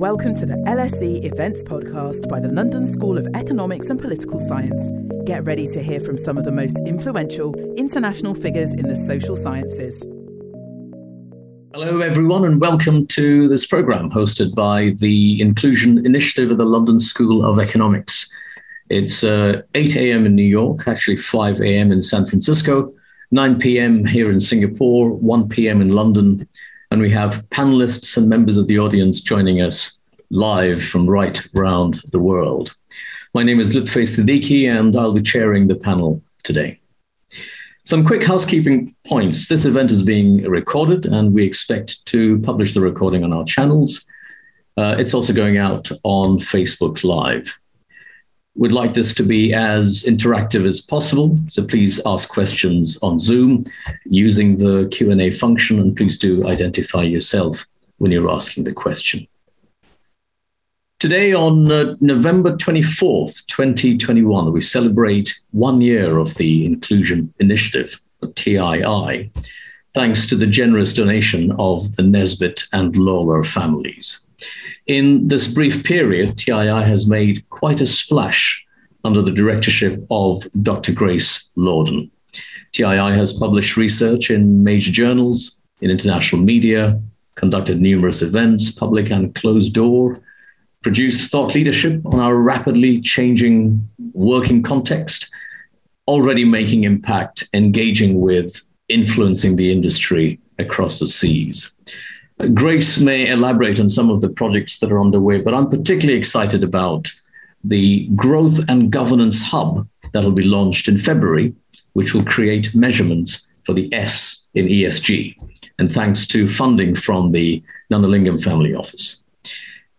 Welcome to the LSE Events Podcast by the London School of Economics and Political Science. Get ready to hear from some of the most influential international figures in the social sciences. Hello, everyone, and welcome to this program hosted by the Inclusion Initiative of the London School of Economics. It's uh, 8 a.m. in New York, actually 5 a.m. in San Francisco, 9 p.m. here in Singapore, 1 p.m. in London, and we have panelists and members of the audience joining us live from right around the world. My name is Lutfi Siddiqui, and I'll be chairing the panel today. Some quick housekeeping points. This event is being recorded, and we expect to publish the recording on our channels. Uh, it's also going out on Facebook Live. We'd like this to be as interactive as possible, so please ask questions on Zoom using the Q&A function, and please do identify yourself when you're asking the question. Today, on uh, November 24th, 2021, we celebrate one year of the Inclusion Initiative, TII, thanks to the generous donation of the Nesbitt and Lawler families. In this brief period, TII has made quite a splash under the directorship of Dr. Grace Lordan. TII has published research in major journals, in international media, conducted numerous events, public and closed door, produced thought leadership on our rapidly changing working context, already making impact, engaging with, influencing the industry across the seas. Grace may elaborate on some of the projects that are underway, but I'm particularly excited about the Growth and Governance Hub that'll be launched in February, which will create measurements for the S in ESG, and thanks to funding from the Gnanalingam Family Office.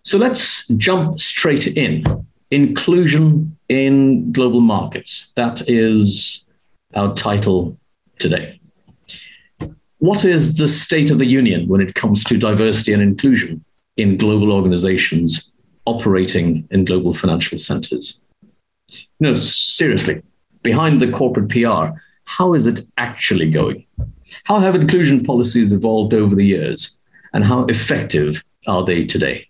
So let's jump straight in. Inclusion in global markets. That is our title today. What is the state of the union when it comes to diversity and inclusion in global organizations operating in global financial centers? No, seriously, behind the corporate PR, how is it actually going? How have inclusion policies evolved over the years? And how effective are they today?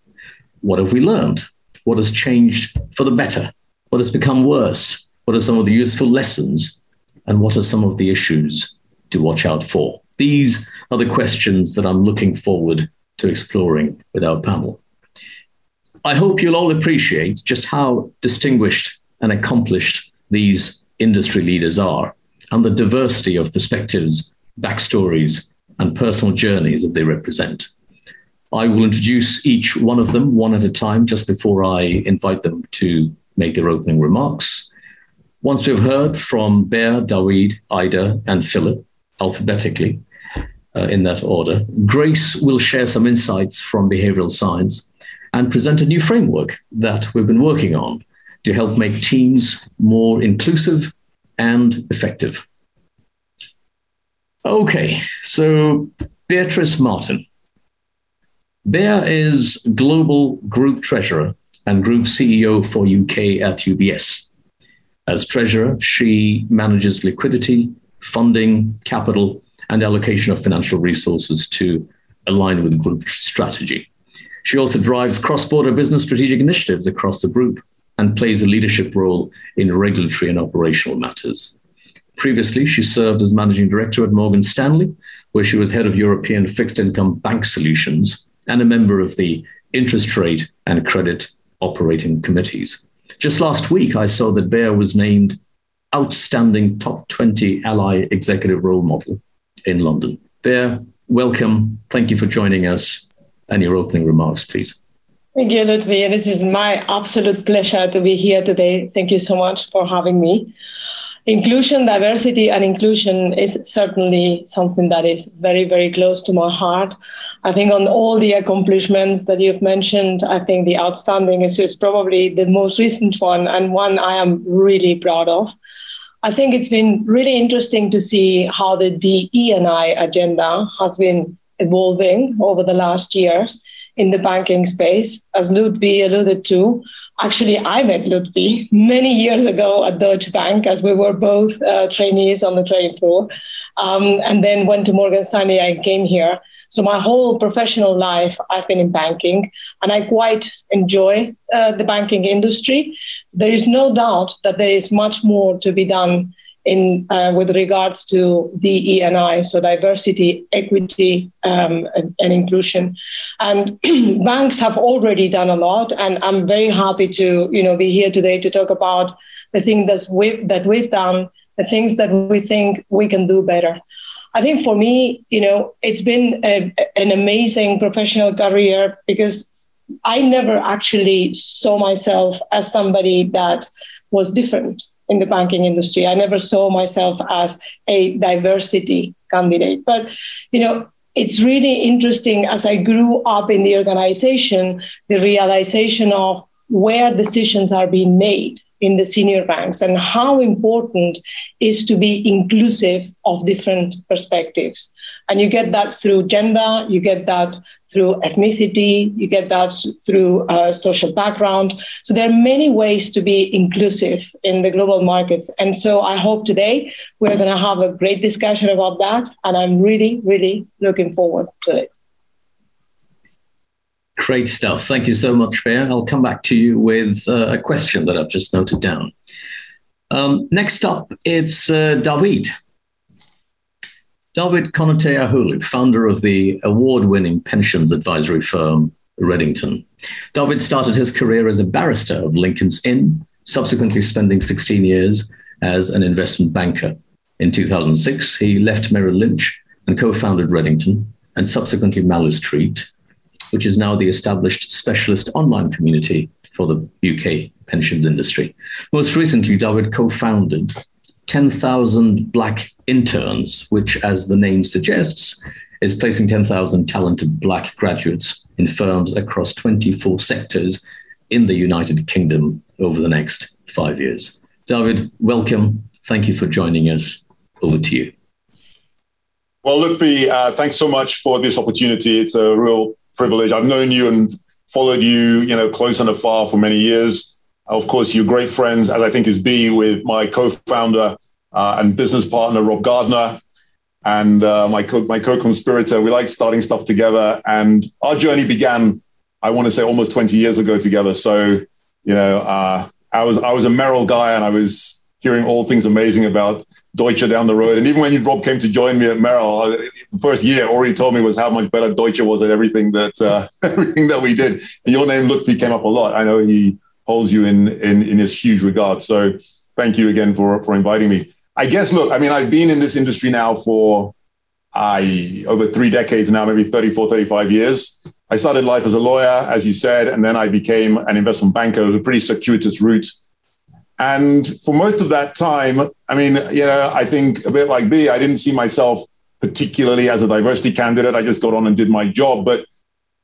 What have we learned? What has changed for the better? What has become worse? What are some of the useful lessons? And what are some of the issues to watch out for? These are the questions that I'm looking forward to exploring with our panel. I hope you'll all appreciate just how distinguished and accomplished these industry leaders are and the diversity of perspectives, backstories, and personal journeys that they represent. I will introduce each one of them one at a time just before I invite them to make their opening remarks. Once we've heard from Bear, David, Ida, and Philip alphabetically, uh, in that order. Grace will share some insights from behavioral science and present a new framework that we've been working on to help make teams more inclusive and effective. Okay, so Beatrice Martin. Bear is Global Group Treasurer and Group CEO for UK at UBS. As Treasurer, she manages liquidity, funding, capital, and allocation of financial resources to align with group strategy. She also drives cross border business strategic initiatives across the group and plays a leadership role in regulatory and operational matters. Previously, she served as managing director at Morgan Stanley, where she was head of European fixed income bank solutions and a member of the interest rate and credit operating committees. Just last week, I saw that Bear was named Outstanding Top 20 Ally Executive Role Model in London. Bear, welcome. Thank you for joining us. And your opening remarks, please. Thank you, Lutfi. It is my absolute pleasure to be here today. Thank you so much for having me. Inclusion, diversity, and inclusion is certainly something that is very, very close to my heart. I think on all the accomplishments that you've mentioned, I think the outstanding is, is probably the most recent one and one I am really proud of. I think it's been really interesting to see how the DE&I agenda has been evolving over the last years, in the banking space. As Lutfi alluded to, actually, I met Lutfi many years ago at Deutsche Bank as we were both uh, trainees on the trading floor, um, and then went to Morgan Stanley. I came here. So my whole professional life, I've been in banking, and I quite enjoy uh, the banking industry. There is no doubt that there is much more to be done in uh, with regards to DE&I, so diversity, equity, um, and, and, inclusion. And banks have already done a lot, and I'm very happy to you know be here today to talk about the things that we've, that we've done, the things that we think we can do better. I think for me, you know, it's been a, an amazing professional career because I never actually saw myself as somebody that was different in the banking industry. I never saw myself as a diversity candidate. But, you know, it's really interesting as I grew up in the organization, the realization of where decisions are being made in the senior ranks and how important is to be inclusive of different perspectives. And you get that through gender you get that through ethnicity you get that through uh, social background. So there are many ways to be inclusive in the global markets. And so i hope today we're going to have a great discussion about that and i'm really really looking forward to it Great stuff. Thank you so much, Bea. I'll come back to you with uh, a question that I've just noted down. Um, next up, it's uh, David. David Konaté founder of the award winning pensions advisory firm Redington. David started his career as a barrister of Lincoln's Inn, subsequently spending 16 years as an investment banker. In 2006, he left Merrill Lynch and co founded Redington and subsequently Mallow Street, which is now the established specialist online community for the UK pensions industry. Most recently, David co founded 10,000 Black Interns, which, as the name suggests, is placing 10,000 talented Black graduates in firms across 24 sectors in the United Kingdom over the next five years. David, welcome. Thank you for joining us. Over to you. Well, Lutfi, uh, thanks so much for this opportunity. It's a real privilege. I've known you and followed you, you know, close and afar for many years. Of course, you're great friends, as I think is B, with my co-founder uh, and business partner Rob Gardner, and uh, my co- my co-conspirator. We like starting stuff together, and our journey began, I want to say, almost 20 years ago together. So, you know, uh, I was I was a Merrill guy, and I was hearing all things amazing about Deutsche down the road. And even when Rob came to join me at Merrill, uh, the first year, he told me was how much better Deutsche was at everything that uh, everything that we did. And your name, Lutfi, came up a lot. I know he holds you in, in in his huge regard. So thank you again for for inviting me. I guess, look, I mean, I've been in this industry now for I over three decades now, maybe 34, 35 years. I started life as a lawyer, as you said, and then I became an investment banker. It was a pretty circuitous route and for most of that time, I mean, you know, I think a bit like B, I didn't see myself particularly as a diversity candidate. I just got on and did my job. But,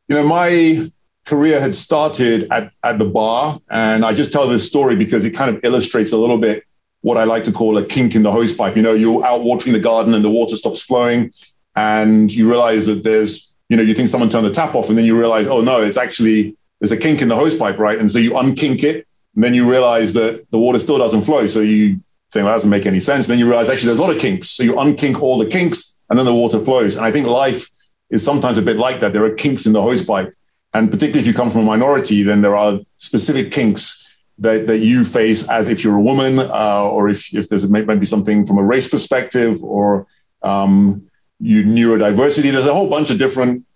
you know, my career had started at, at the bar. And I just tell this story because it kind of illustrates a little bit what I like to call a kink in the hose pipe. You know, you're out watering the garden and the water stops flowing and you realize that there's, you know, you think someone turned the tap off and then you realize, oh no, it's actually, there's a kink in the hose pipe, right? And so you unkink it and then you realize that the water still doesn't flow. So you think, well, that doesn't make any sense. And then you realize actually there's a lot of kinks. So you unkink all the kinks and then the water flows. And I think life is sometimes a bit like that. There are kinks in the hose pipe. And particularly if you come from a minority, then there are specific kinks that, that you face as if you're a woman, uh, or if, if there's maybe something from a race perspective or um, you neurodiversity. There's a whole bunch of different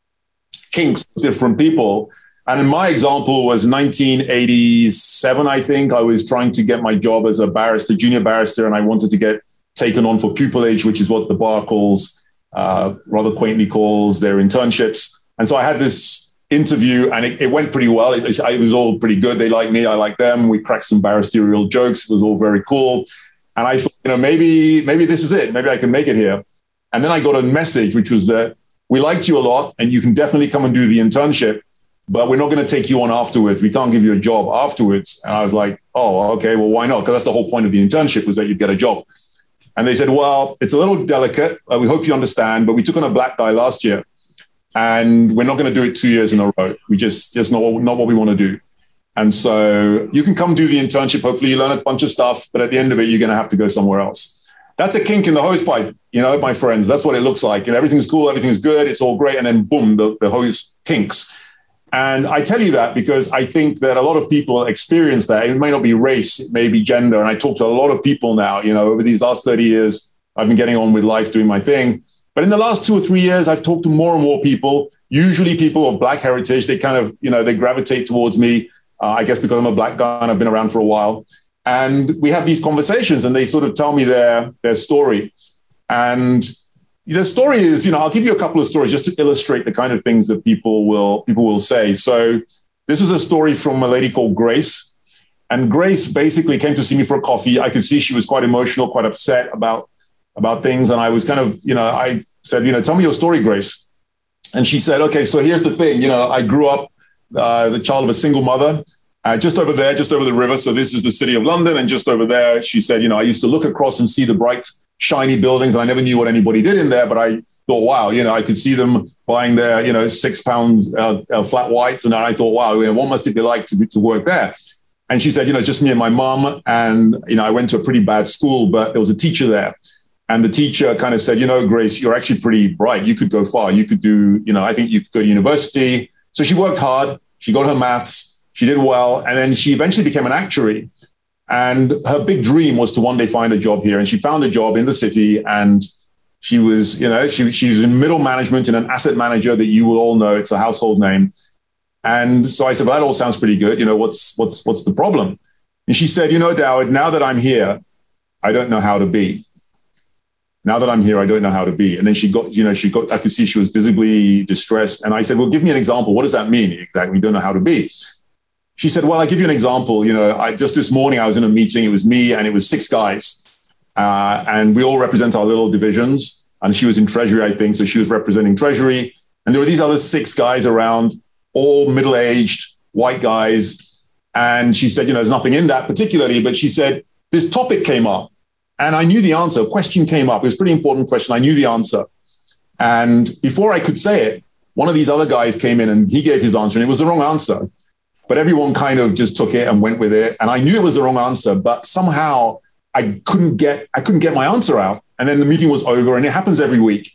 kinks, different people. And in my example was 1987, I think. I was trying to get my job as a barrister, junior barrister, and I wanted to get taken on for pupillage, which is what the bar calls, uh, rather quaintly calls their internships. And so I had this interview and it, it went pretty well. It, it, was all pretty good. They liked me. I liked them. We cracked some barristerial jokes. It was all very cool. And I thought, you know, maybe, maybe this is it. Maybe I can make it here. And then I got a message, which was that we liked you a lot and you can definitely come and do the internship but we're not going to take you on afterwards. We can't give you a job afterwards. And I was like, oh, okay, well, why not? Because that's the whole point of the internship was that you'd get a job. And they said, well, it's a little delicate. Uh, we hope you understand, but we took on a black guy last year. and we're not going to do it two years in a row. We just just not not what we want to do. And so you can come do the internship. Hopefully, you learn a bunch of stuff, but at the end of it, you're going to have to go somewhere else. That's a kink in the hose pipe, you know, my friends. That's what it looks like. And everything's cool, everything's good, it's all great, and then boom, the, the hose kinks. And I tell you that because I think that a lot of people experience that. It may not be race, it may be gender. And I talk to a lot of people now, you know, over these last 30 years, I've been getting on with life, doing my thing. But in the last two or three years, I've talked to more and more people, usually people of Black heritage. They kind of, you know, they gravitate towards me, uh, I guess because I'm a Black guy and I've been around for a while. And we have these conversations and they sort of tell me their, their story. And the story is, you know, I'll give you a couple of stories just to illustrate the kind of things that people will people will say. So this was a story from a lady called Grace. And Grace basically came to see me for a coffee. I could see she was quite emotional, quite upset about about things. And I was kind of, you know, I said, you know, tell me your story, Grace. And she said, okay, so here's the thing. You know, I grew up uh, the child of a single mother. Uh, just over there, just over the river. So this is the city of London. And just over there, she said, you know, I used to look across and see the bright, shiny buildings. And I never knew what anybody did in there, but I thought, wow, you know, I could see them buying their, you know, six pound uh, uh, flat whites. And I thought, wow, you know, what must it be like to, to work there? And she said, you know, it's just me and my mom. And, you know, I went to a pretty bad school, but there was a teacher there. And the teacher kind of said, you know, Grace, you're actually pretty bright. You could go far. You could do, you know, I think you could go to university. So she worked hard. She got her maths. She did well. And then she eventually became an actuary. And her big dream was to one day find a job here. And she found a job in the city. And she was, you know, she, she was in middle management in an asset manager that you will all know. It's a household name. And so I said, well, that all sounds pretty good. You know, what's, what's, what's the problem? And she said, you know, Dawid, now that I'm here, I don't know how to be now that I'm here, I don't know how to be. And then she got, you know, she got, I could see she was visibly distressed. And I said, well, give me an example. What does that mean exactly? We don't know how to be. She said, well, I'll give you an example. You know, I just this morning I was in a meeting. It was me and it was six guys. Uh, and we all represent our little divisions. And she was in treasury, I think. So she was representing treasury. And there were these other six guys around, all middle aged white guys. And she said, you know, there's nothing in that particularly, but she said, this topic came up and I knew the answer. A question came up. It was a pretty important question. I knew the answer. And before I could say it, one of these other guys came in and he gave his answer, and it was the wrong answer. But everyone kind of just took it and went with it. And I knew it was the wrong answer, but somehow I couldn't get I couldn't get my answer out. And then the meeting was over, and it happens every week.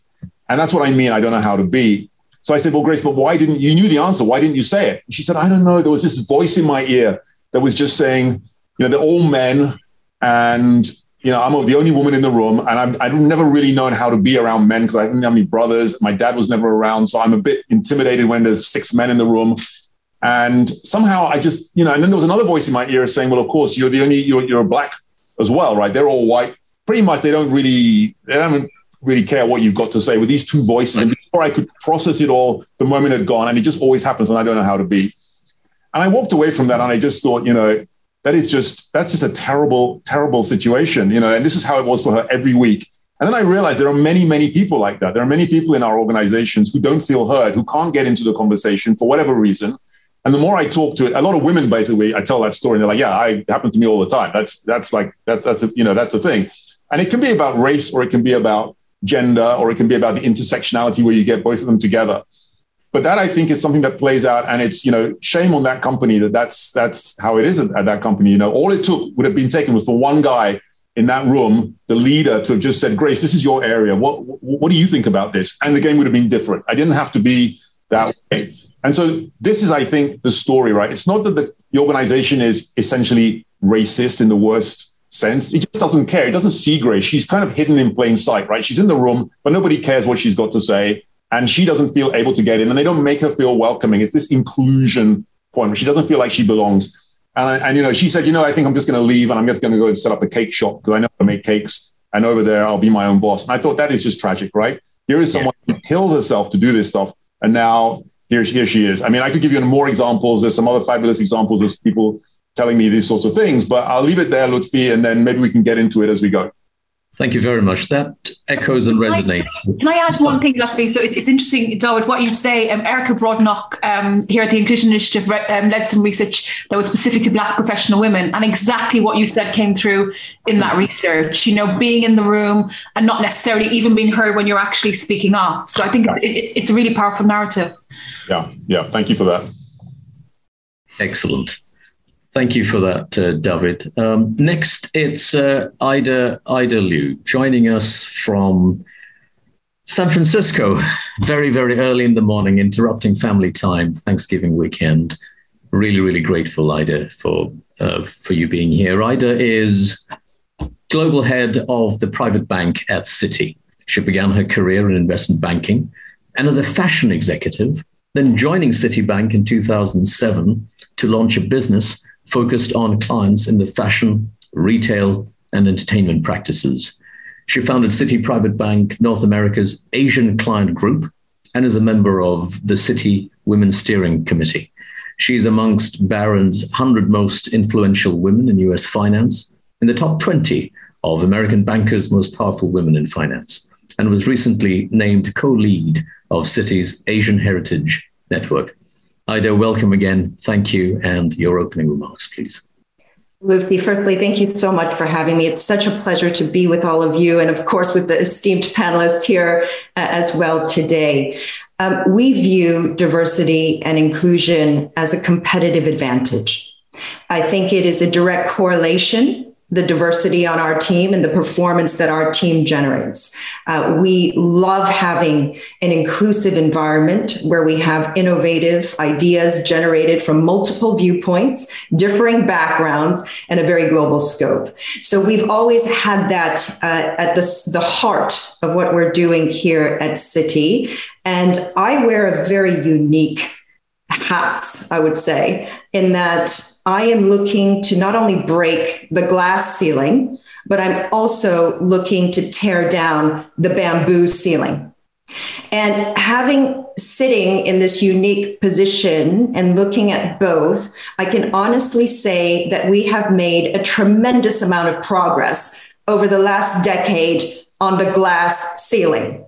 And that's what I mean. I don't know how to be. So I said, Well, Grace, but why didn't you knew the answer? Why didn't you say it? And she said, I don't know. There was this voice in my ear that was just saying, you know, they're all men and you know, I'm the only woman in the room, and I'm, I've never really known how to be around men because I didn't have any brothers. My dad was never around, so I'm a bit intimidated when there's six men in the room. And somehow I just, you know, and then there was another voice in my ear saying, "Well, of course, you're the only you're, you're black as well, right? They're all white. Pretty much, they don't really they don't really care what you've got to say with these two voices." And before I could process it all, the moment had gone, and it just always happens, and I don't know how to be. And I walked away from that, and I just thought, you know, that is just that's just a terrible terrible situation you know and this is how it was for her every week and then i realized there are many many people like that there are many people in our organizations who don't feel heard who can't get into the conversation for whatever reason and the more i talk to it a lot of women basically i tell that story and they're like yeah i happen to me all the time that's that's like that's that's a, you know that's the thing and it can be about race or it can be about gender or it can be about the intersectionality where you get both of them together but that I think is something that plays out, and it's you know shame on that company that that's that's how it is at, at that company. You know, all it took would have been taken was for one guy in that room, the leader, to have just said, "Grace, this is your area. What what do you think about this?" And the game would have been different. I didn't have to be that way. And so this is, I think, the story, right? It's not that the, the organization is essentially racist in the worst sense. It just doesn't care. It doesn't see Grace. She's kind of hidden in plain sight, right? She's in the room, but nobody cares what she's got to say and she doesn't feel able to get in and they don't make her feel welcoming. It's this inclusion point where she doesn't feel like she belongs. And, and you know, she said, you know, I think I'm just going to leave and I'm just going to go and set up a cake shop because I know how to make cakes. And over there, I'll be my own boss. And I thought that is just tragic, right? Here is someone yeah. who kills herself to do this stuff. And now here, here she is. I mean, I could give you more examples. There's some other fabulous examples of people telling me these sorts of things, but I'll leave it there, Lutfi, and then maybe we can get into it as we go. Thank you very much. That echoes and resonates. Can I add one thing, Lutfi? So it's, it's interesting, David, what you say. Um, Erica Brodnock um, here at the Inclusion Initiative um, led some research that was specific to Black professional women, and exactly what you said came through in that research. You know, being in the room and not necessarily even being heard when you're actually speaking up. So I think it, it, it's a really powerful narrative. Yeah, yeah. Thank you for that. Excellent. Thank you for that, uh, David. Um, next, it's uh, Ida Ida Liu joining us from San Francisco, very very early in the morning, interrupting family time, Thanksgiving weekend. Really, really grateful, Ida, for uh, for you being here. Ida is global head of the private bank at Citi. She began her career in investment banking, and as a fashion executive, then joining Citibank in 2007 to launch a business focused on clients in the fashion, retail, and entertainment practices. She founded Citi Private Bank, North America's Asian Client Group, and is a member of the Citi Women's Steering Committee. She's amongst Barron's 100 most influential women in US finance, in the top 20 of American bankers' most powerful women in finance, and was recently named co lead of Citi's Asian Heritage Network. Ida, welcome again. Thank you. And your opening remarks, please. Lutfi, firstly, thank you so much for having me. It's such a pleasure to be with all of you and, of course, with the esteemed panelists here uh, as well today. Um, we view diversity and inclusion as a competitive advantage. I think it is a direct correlation the diversity on our team and the performance that our team generates. Uh, we love having an inclusive environment where we have innovative ideas generated from multiple viewpoints, differing backgrounds, and a very global scope. So we've always had that uh, at the, the heart of what we're doing here at Citi. And I wear a very unique hats, I would say, in that I am looking to not only break the glass ceiling, but I'm also looking to tear down the bamboo ceiling. And having sitting in this unique position and looking at both, I can honestly say that we have made a tremendous amount of progress over the last decade on the glass ceiling.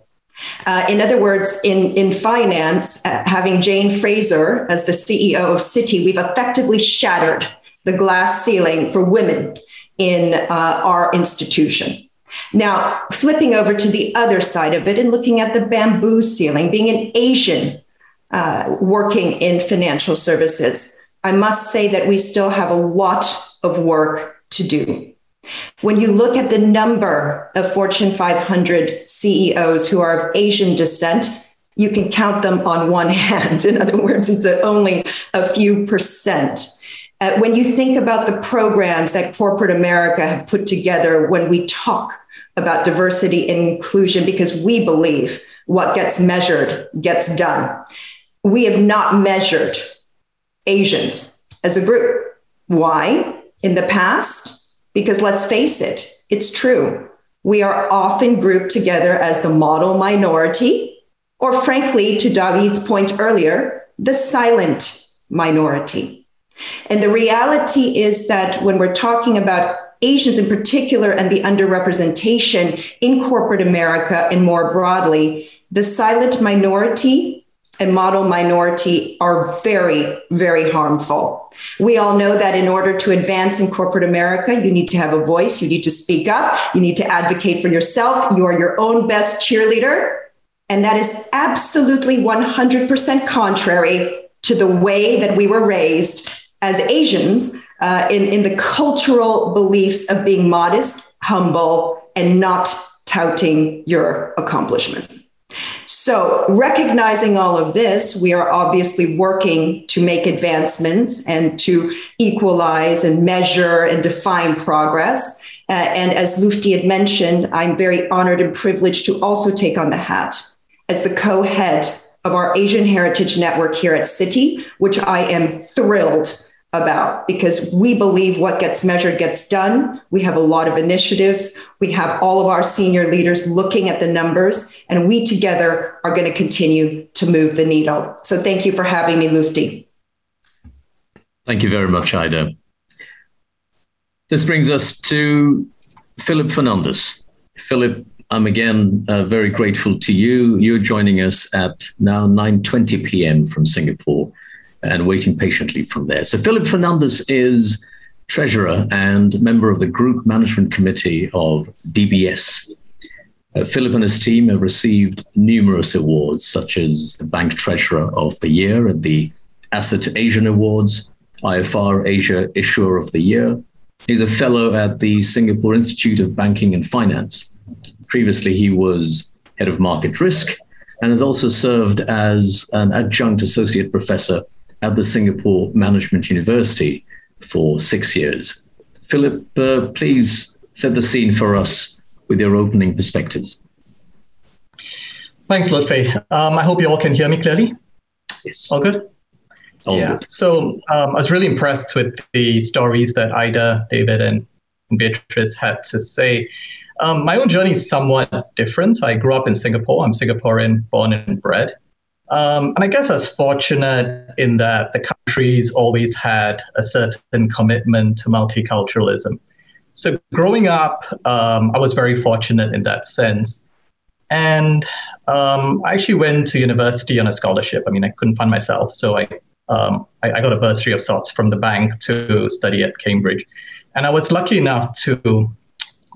Uh, in other words, in, in finance, uh, having Jane Fraser as the CEO of Citi, we've effectively shattered the glass ceiling for women in uh, our institution. Now, flipping over to the other side of it and looking at the bamboo ceiling, being an Asian uh, working in financial services, I must say that we still have a lot of work to do. When you look at the number of Fortune 500 CEOs who are of Asian descent, you can count them on one hand. In other words, it's only a few percent. Uh, when you think about the programs that corporate America have put together when we talk about diversity and inclusion, because we believe what gets measured gets done, we have not measured Asians as a group. Why? In the past, because let's face it, it's true. We are often grouped together as the model minority, or frankly, to David's point earlier, the silent minority. And the reality is that when we're talking about Asians in particular and the underrepresentation in corporate America and more broadly, the silent minority and model minority are very, very harmful. We all know that in order to advance in corporate America, you need to have a voice, you need to speak up, you need to advocate for yourself. You are your own best cheerleader. And that is absolutely 100% contrary to the way that we were raised as Asians uh, in, in the cultural beliefs of being modest, humble, and not touting your accomplishments. So, recognizing all of this, we are obviously working to make advancements and to equalize and measure and define progress. Uh, and as Lutfi had mentioned, I'm very honored and privileged to also take on the hat as the co head of our Asian Heritage Network here at Citi, which I am thrilled about because we believe what gets measured gets done. We have a lot of initiatives. We have all of our senior leaders looking at the numbers, and we together are going to continue to move the needle. So thank you for having me, Lutfi. Thank you very much, Ida. This brings us to Philip Fernandez, Philip, I'm again uh, very grateful to you. You're joining us at now 9:20 p.m. from Singapore and waiting patiently from there. So Philip Fernandez is treasurer and member of the group management committee of DBS. Uh, Philip and his team have received numerous awards, such as the Bank Treasurer of the Year at the Asset Asian Awards, IFR Asia Issuer of the Year. He's a fellow at the Singapore Institute of Banking and Finance. Previously, he was head of market risk and has also served as an adjunct associate professor at the Singapore Management University for six years. Philip, uh, please set the scene for us with your opening perspectives. Thanks, Lutfi. Um, I hope you all can hear me clearly. Yes. All good? All yeah. good. So um, I was really impressed with the stories that Ida, David, and Beatrice had to say. Um, my own journey is somewhat different. I grew up in Singapore. I'm Singaporean, born and bred. Um, and I guess I was fortunate in that the country's always had a certain commitment to multiculturalism. So growing up, um, I was very fortunate in that sense. And um, I actually went to university on a scholarship. I mean, I couldn't fund myself, so I, um, I, I got a bursary of sorts from the bank to study at Cambridge. And I was lucky enough to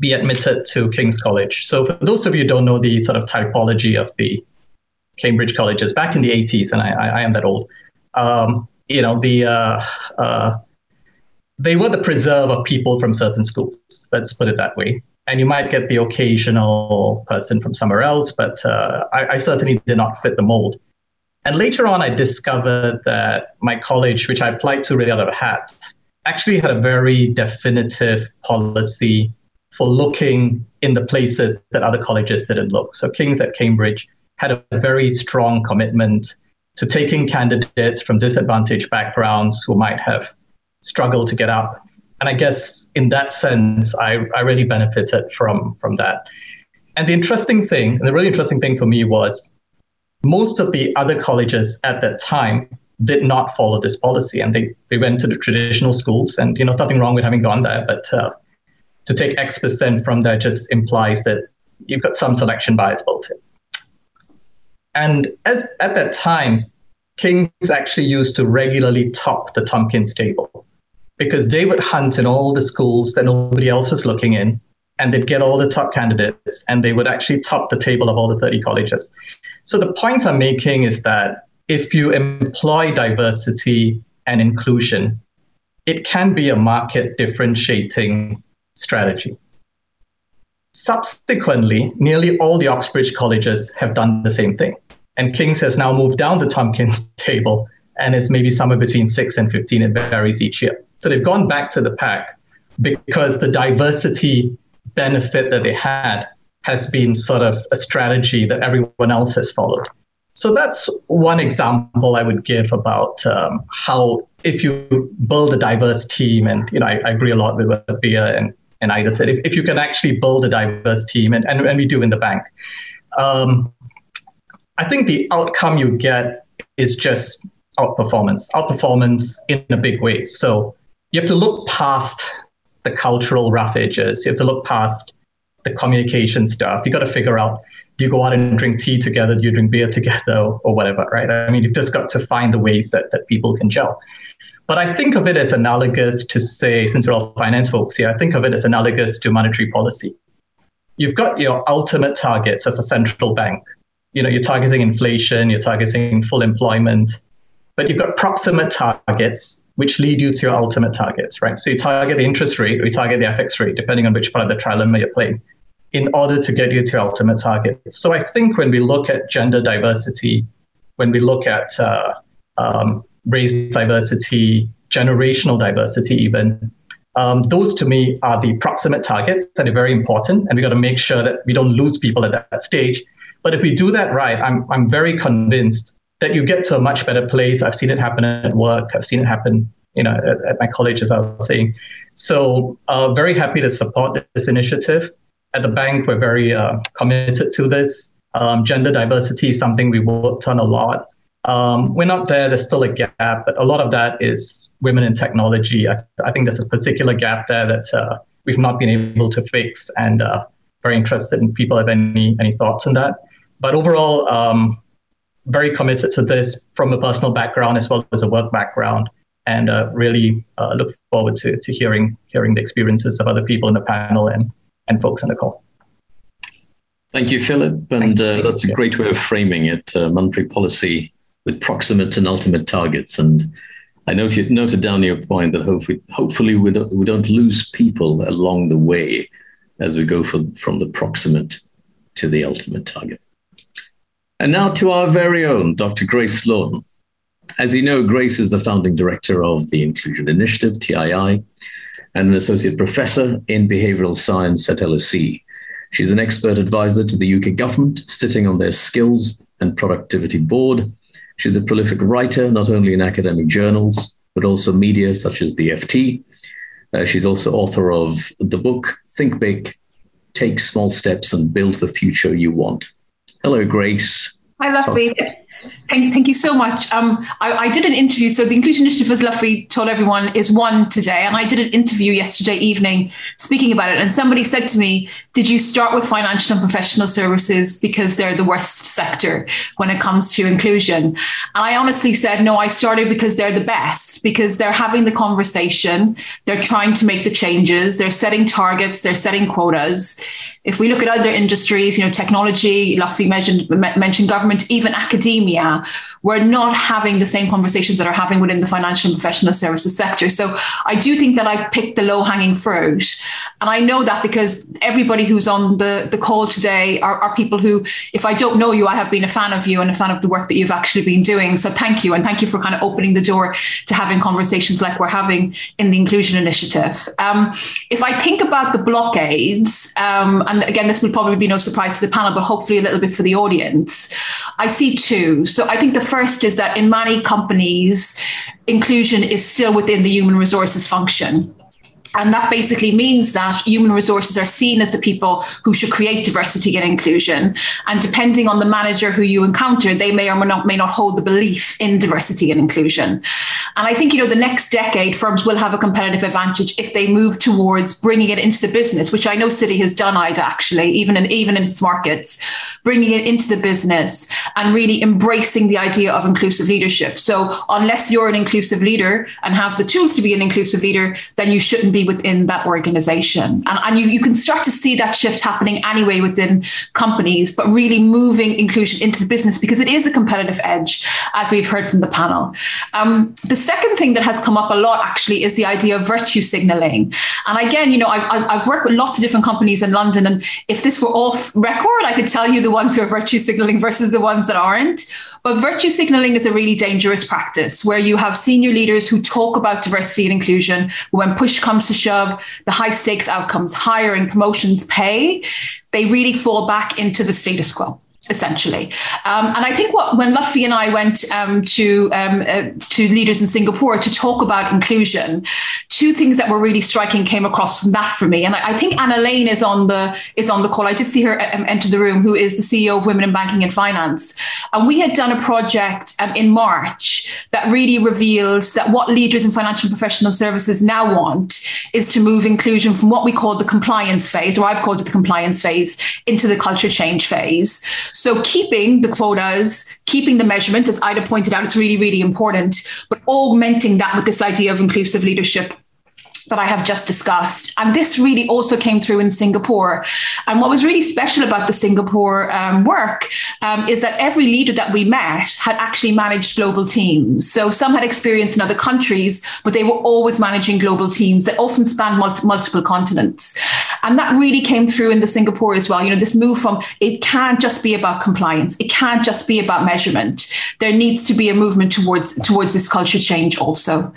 be admitted to King's College. So for those of you who don't know the sort of typology of the Cambridge colleges back in the 80s, and I, I, am that old. Um, you know, the uh, uh, they were the preserve of people from certain schools. Let's put it that way. And you might get the occasional person from somewhere else, but uh, I, I certainly did not fit the mold. And later on, I discovered that my college, which I applied to really out of a hat, actually had a very definitive policy for looking in the places that other colleges didn't look. So King's at Cambridge had a very strong commitment to taking candidates from disadvantaged backgrounds who might have struggled to get up. And I guess in that sense, I, I really benefited from, from that. And the interesting thing, and the really interesting thing for me was most of the other colleges at that time did not follow this policy and they, they went to the traditional schools and you know nothing wrong with having gone there but uh, to take x percent from there just implies that you've got some selection bias built in and as at that time, Kings actually used to regularly top the Tompkins table because they would hunt in all the schools that nobody else was looking in, and they'd get all the top candidates, and they would actually top the table of all the 30 colleges. So the point I'm making is that if you employ diversity and inclusion, it can be a market differentiating strategy. Subsequently, nearly all the Oxbridge colleges have done the same thing. And King's has now moved down the Tompkins table and is maybe somewhere between 6 and 15. It varies each year. So they've gone back to the pack because the diversity benefit that they had has been sort of a strategy that everyone else has followed. So that's one example I would give about um, how if you build a diverse team, and you know I, I agree a lot with what Bea and and Ida said, if, if you can actually build a diverse team, and, and, and we do in the bank, um, I think the outcome you get is just outperformance, outperformance in a big way. So you have to look past the cultural rough edges. You have to look past the communication stuff. You got to figure out do you go out and drink tea together? Do you drink beer together or, whatever, right? I mean, you've just got to find the ways that, that people can gel. But I think of it as analogous to say, since we're all finance folks here, I think of it as analogous to monetary policy. You've got your ultimate targets as a central bank. You know, you're targeting inflation, you're targeting full employment, but you've got proximate targets which lead you to your ultimate targets, right? So you target the interest rate or you target the FX rate, depending on which part of the trilemma you're playing, in order to get you to your ultimate target. So I think when we look at gender diversity, when we look at uh, um, race diversity, generational diversity, even. Um, those to me are the proximate targets and they're very important. And we've got to make sure that we don't lose people at that, that stage. But if we do that right, I'm, I'm very convinced that you get to a much better place. I've seen it happen at work. I've seen it happen, you know, at, at my college, as I was saying. So uh, very happy to support this initiative. At the bank, we're very uh, committed to this. Um, gender diversity is something we worked on a lot. Um, we're not there. There's still a gap, but a lot of that is women in technology. I, I think there's a particular gap there that uh, we've not been able to fix, and uh, very interested in people have any any thoughts on that. But overall, um, very committed to this from a personal background as well as a work background, and uh, really uh, look forward to, to hearing hearing the experiences of other people in the panel and and folks on the call. Thank you, Philip. And uh, that's a great way of framing it uh, monetary policy with proximate and ultimate targets. And I noted, noted down your point that hopefully, hopefully we, don't, we don't lose people along the way as we go for, from the proximate to the ultimate target. And now to our very own Dr. Grace Lordan. As you know, Grace is the founding director of the Inclusion Initiative, TII, and an associate professor in behavioral science at LSE. She's an expert advisor to the UK government, sitting on their skills and productivity board. She's a prolific writer, not only in academic journals, but also media such as the FT. Uh, she's also author of the book Think Big, Take Small Steps, and Build the Future You Want. Hello, Grace. Hi, lovely. Thank, thank you so much. Um, I, I, did an interview. So the Inclusion Initiative, as Lutfi told everyone, is one today. And I did an interview yesterday evening speaking about it. And somebody said to me, did you start with financial and professional services because they're the worst sector when it comes to inclusion? And I honestly said, no, I started because they're the best, because they're having the conversation. They're trying to make the changes. They're setting targets. They're setting quotas if we look at other industries, you know, technology, Lutfi mentioned, mentioned government, even academia, we're not having the same conversations that are having within the financial and professional services sector. So I do think that I picked the low hanging fruit. And I know that because everybody who's on the, the call today are, are people who, if I don't know you, I have been a fan of you and a fan of the work that you've actually been doing. So thank you. And thank you for kind of opening the door to having conversations like we're having in the Inclusion Initiative. Um, if I think about the blockades, um, and again, this will probably be no surprise to the panel, but hopefully a little bit for the audience. I see two. So I think the first is that in many companies, inclusion is still within the human resources function. And that basically means that human resources are seen as the people who should create diversity and inclusion. And depending on the manager who you encounter, they may or may not, may not hold the belief in diversity and inclusion. And I think, you know, the next decade, firms will have a competitive advantage if they move towards bringing it into the business, which I know Citi has done, Ida, actually, even in, even in its markets, bringing it into the business and really embracing the idea of inclusive leadership. So unless you're an inclusive leader and have the tools to be an inclusive leader, then you shouldn't be within that organization. And, and you, you can start to see that shift happening anyway within companies, but really moving inclusion into the business because it is a competitive edge, as we've heard from the panel. Um, the second thing that has come up a lot actually is the idea of virtue signaling. And again, you know, I've, I've worked with lots of different companies in London, and if this were off record, I could tell you the ones who are virtue signaling versus the ones that aren't. But virtue signaling is a really dangerous practice where you have senior leaders who talk about diversity and inclusion. But when push comes to shove, the high stakes outcomes, hiring, promotions, pay, they really fall back into the status quo essentially. Um, and I think what when Lutfi and I went um, to um, uh, to leaders in Singapore to talk about inclusion, two things that were really striking came across from that for me. And I, I think Anna Lane is on the is on the call. I did see her um, enter the room, who is the CEO of Women in Banking and Finance. And we had done a project um, in March that really reveals that what leaders in financial professional services now want is to move inclusion from what we call the compliance phase, or I've called it the compliance phase, into the culture change phase. So keeping the quotas, keeping the measurement, as Ida pointed out, it's really, really important, but augmenting that with this idea of inclusive leadership that I have just discussed. And this really also came through in Singapore. And what was really special about the Singapore um, work um, is that every leader that we met had actually managed global teams. So some had experience in other countries, but they were always managing global teams that often spanned multi- multiple continents. And that really came through in the Singapore as well. You know, this move from it can't just be about compliance, it can't just be about measurement. There needs to be a movement towards towards this culture change also.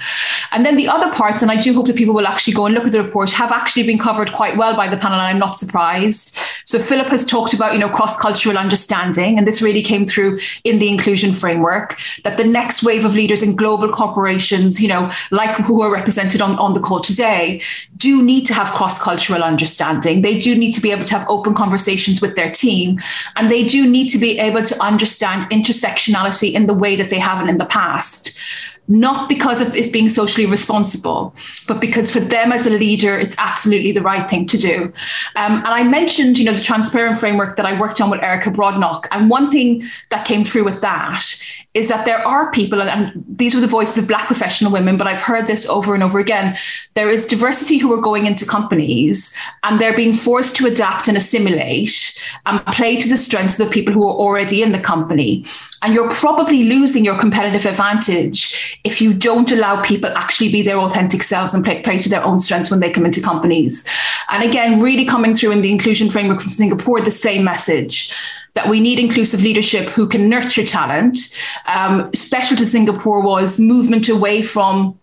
And then the other parts, and I do hope that people will actually go and look at the report have actually been covered quite well by the panel, and I'm not surprised. So Philip has talked about, you know, cross-cultural understanding, and this really came through in the inclusion framework, that the next wave of leaders in global corporations, you know, like who are represented on, on the call today, do need to have cross-cultural understanding. They do need to be able to have open conversations with their team, and they do need to be able to understand intersectionality in the way that they haven't in the past not because of it being socially responsible, but because for them as a leader, it's absolutely the right thing to do. Um, and I mentioned, you know, the transparent framework that I worked on with Erica Brodnock. And one thing that came through with that is that there are people, and these were the voices of Black professional women, but I've heard this over and over again. There is diversity who are going into companies and they're being forced to adapt and assimilate and play to the strengths of the people who are already in the company. And you're probably losing your competitive advantage if you don't allow people actually be their authentic selves and play, play to their own strengths when they come into companies. And again, really coming through in the inclusion framework from Singapore, the same message that we need inclusive leadership who can nurture talent. Um, special to Singapore was movement away from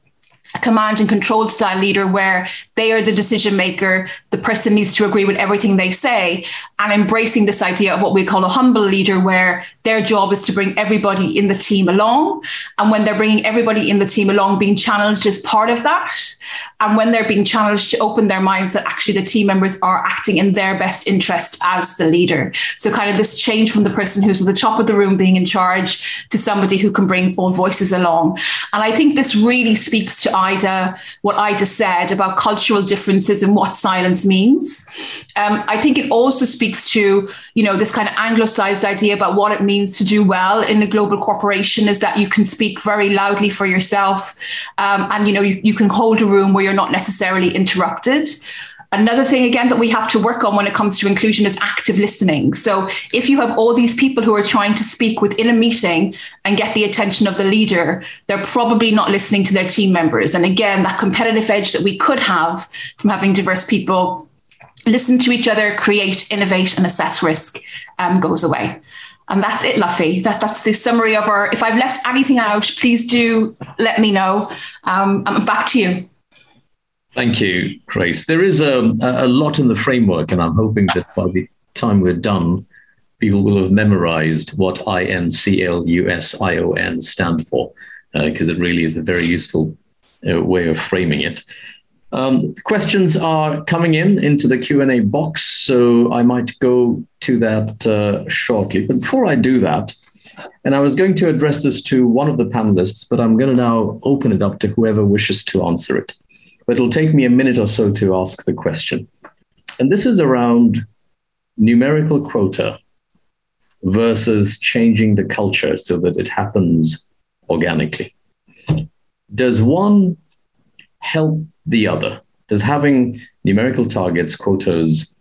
a command and control style leader where they are the decision maker, the person needs to agree with everything they say, and embracing this idea of what we call a humble leader, where their job is to bring everybody in the team along. And when they're bringing everybody in the team along, being challenged is part of that. And when they're being challenged to open their minds that actually the team members are acting in their best interest as the leader. So, kind of this change from the person who's at the top of the room being in charge to somebody who can bring all voices along. And I think this really speaks to Ida, what Ida said about cultural differences and what silence means. Um, I think it also speaks to, you know, this kind of anglicized idea about what it means to do well in a global corporation is that you can speak very loudly for yourself. Um, and, you know, you, you can hold a room where you're not necessarily interrupted. Another thing, again, that we have to work on when it comes to inclusion is active listening. So, if you have all these people who are trying to speak within a meeting and get the attention of the leader, they're probably not listening to their team members. And again, that competitive edge that we could have from having diverse people listen to each other, create, innovate, and assess risk um, goes away. And that's it, Lutfi. That, that's the summary of our. If I've left anything out, please do let me know. Um, I'm back to you. Thank you, Grace. There is a, a lot in the framework, and I'm hoping that by the time we're done, people will have memorized what INCLUSION stand for, because uh, it really is a very useful uh, way of framing it. Um, questions are coming in into the Q&A box, so I might go to that uh, shortly. But before I do that, and I was going to address this to one of the panelists, but I'm going to now open it up to whoever wishes to answer it. But it'll take me a minute or so to ask the question. And this is around numerical quota versus changing the culture so that it happens organically. Does one help the other? Does having numerical targets, quotas,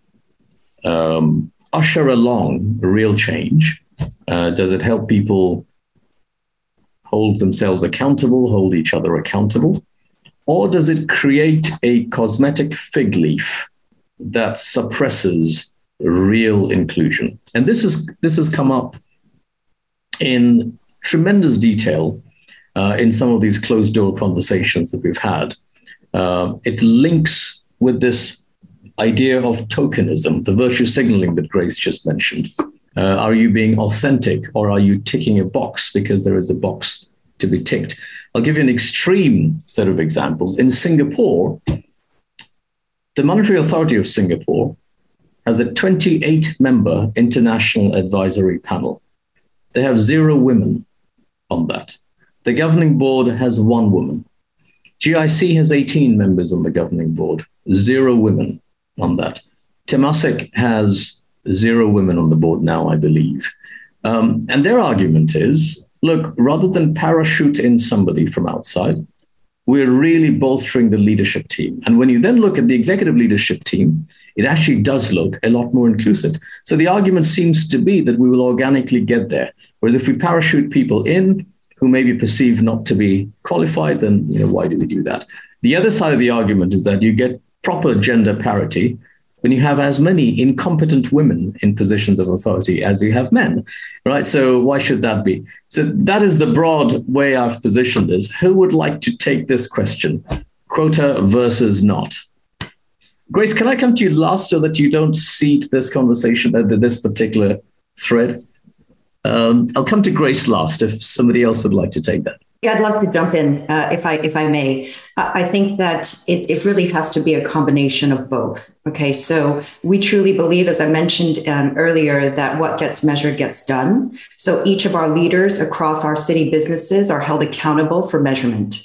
um, usher along real change? Uh, does it help people hold themselves accountable, hold each other accountable? Or does it create a cosmetic fig leaf that suppresses real inclusion? And this is this has come up in tremendous detail uh, in some of these closed door conversations that we've had uh, it links with this idea of tokenism, the virtue signaling that Grace just mentioned. Uh, are you being authentic or are you ticking a box because there is a box to be ticked? I'll give you an extreme set of examples. In Singapore, the Monetary Authority of Singapore has a 28 member international advisory panel. They have zero women on that. The governing board has one woman. GIC has 18 members on the governing board, zero women on that. Temasek has zero women on the board now, I believe. Um, and their argument is look, rather than parachute in somebody from outside, we're really bolstering the leadership team. And when you then look at the executive leadership team, it actually does look a lot more inclusive. So the argument seems to be that we will organically get there. Whereas if we parachute people in, who may be perceived not to be qualified, then you know, why do we do that? The other side of the argument is that you get proper gender parity when you have as many incompetent women in positions of authority as you have men, right? So why should that be? So that is the broad way I've positioned this. Who would like to take this question? Quota versus not. Grace, can I come to you last so that you don't cede this conversation, uh, this particular thread? Um, I'll come to Grace last if somebody else would like to take that. Yeah, I'd love to jump in uh, if I if I may. I think that it, it really has to be a combination of both. Okay, so we truly believe, as I mentioned um, earlier, that what gets measured gets done. So each of our leaders across our Citi businesses are held accountable for measurement.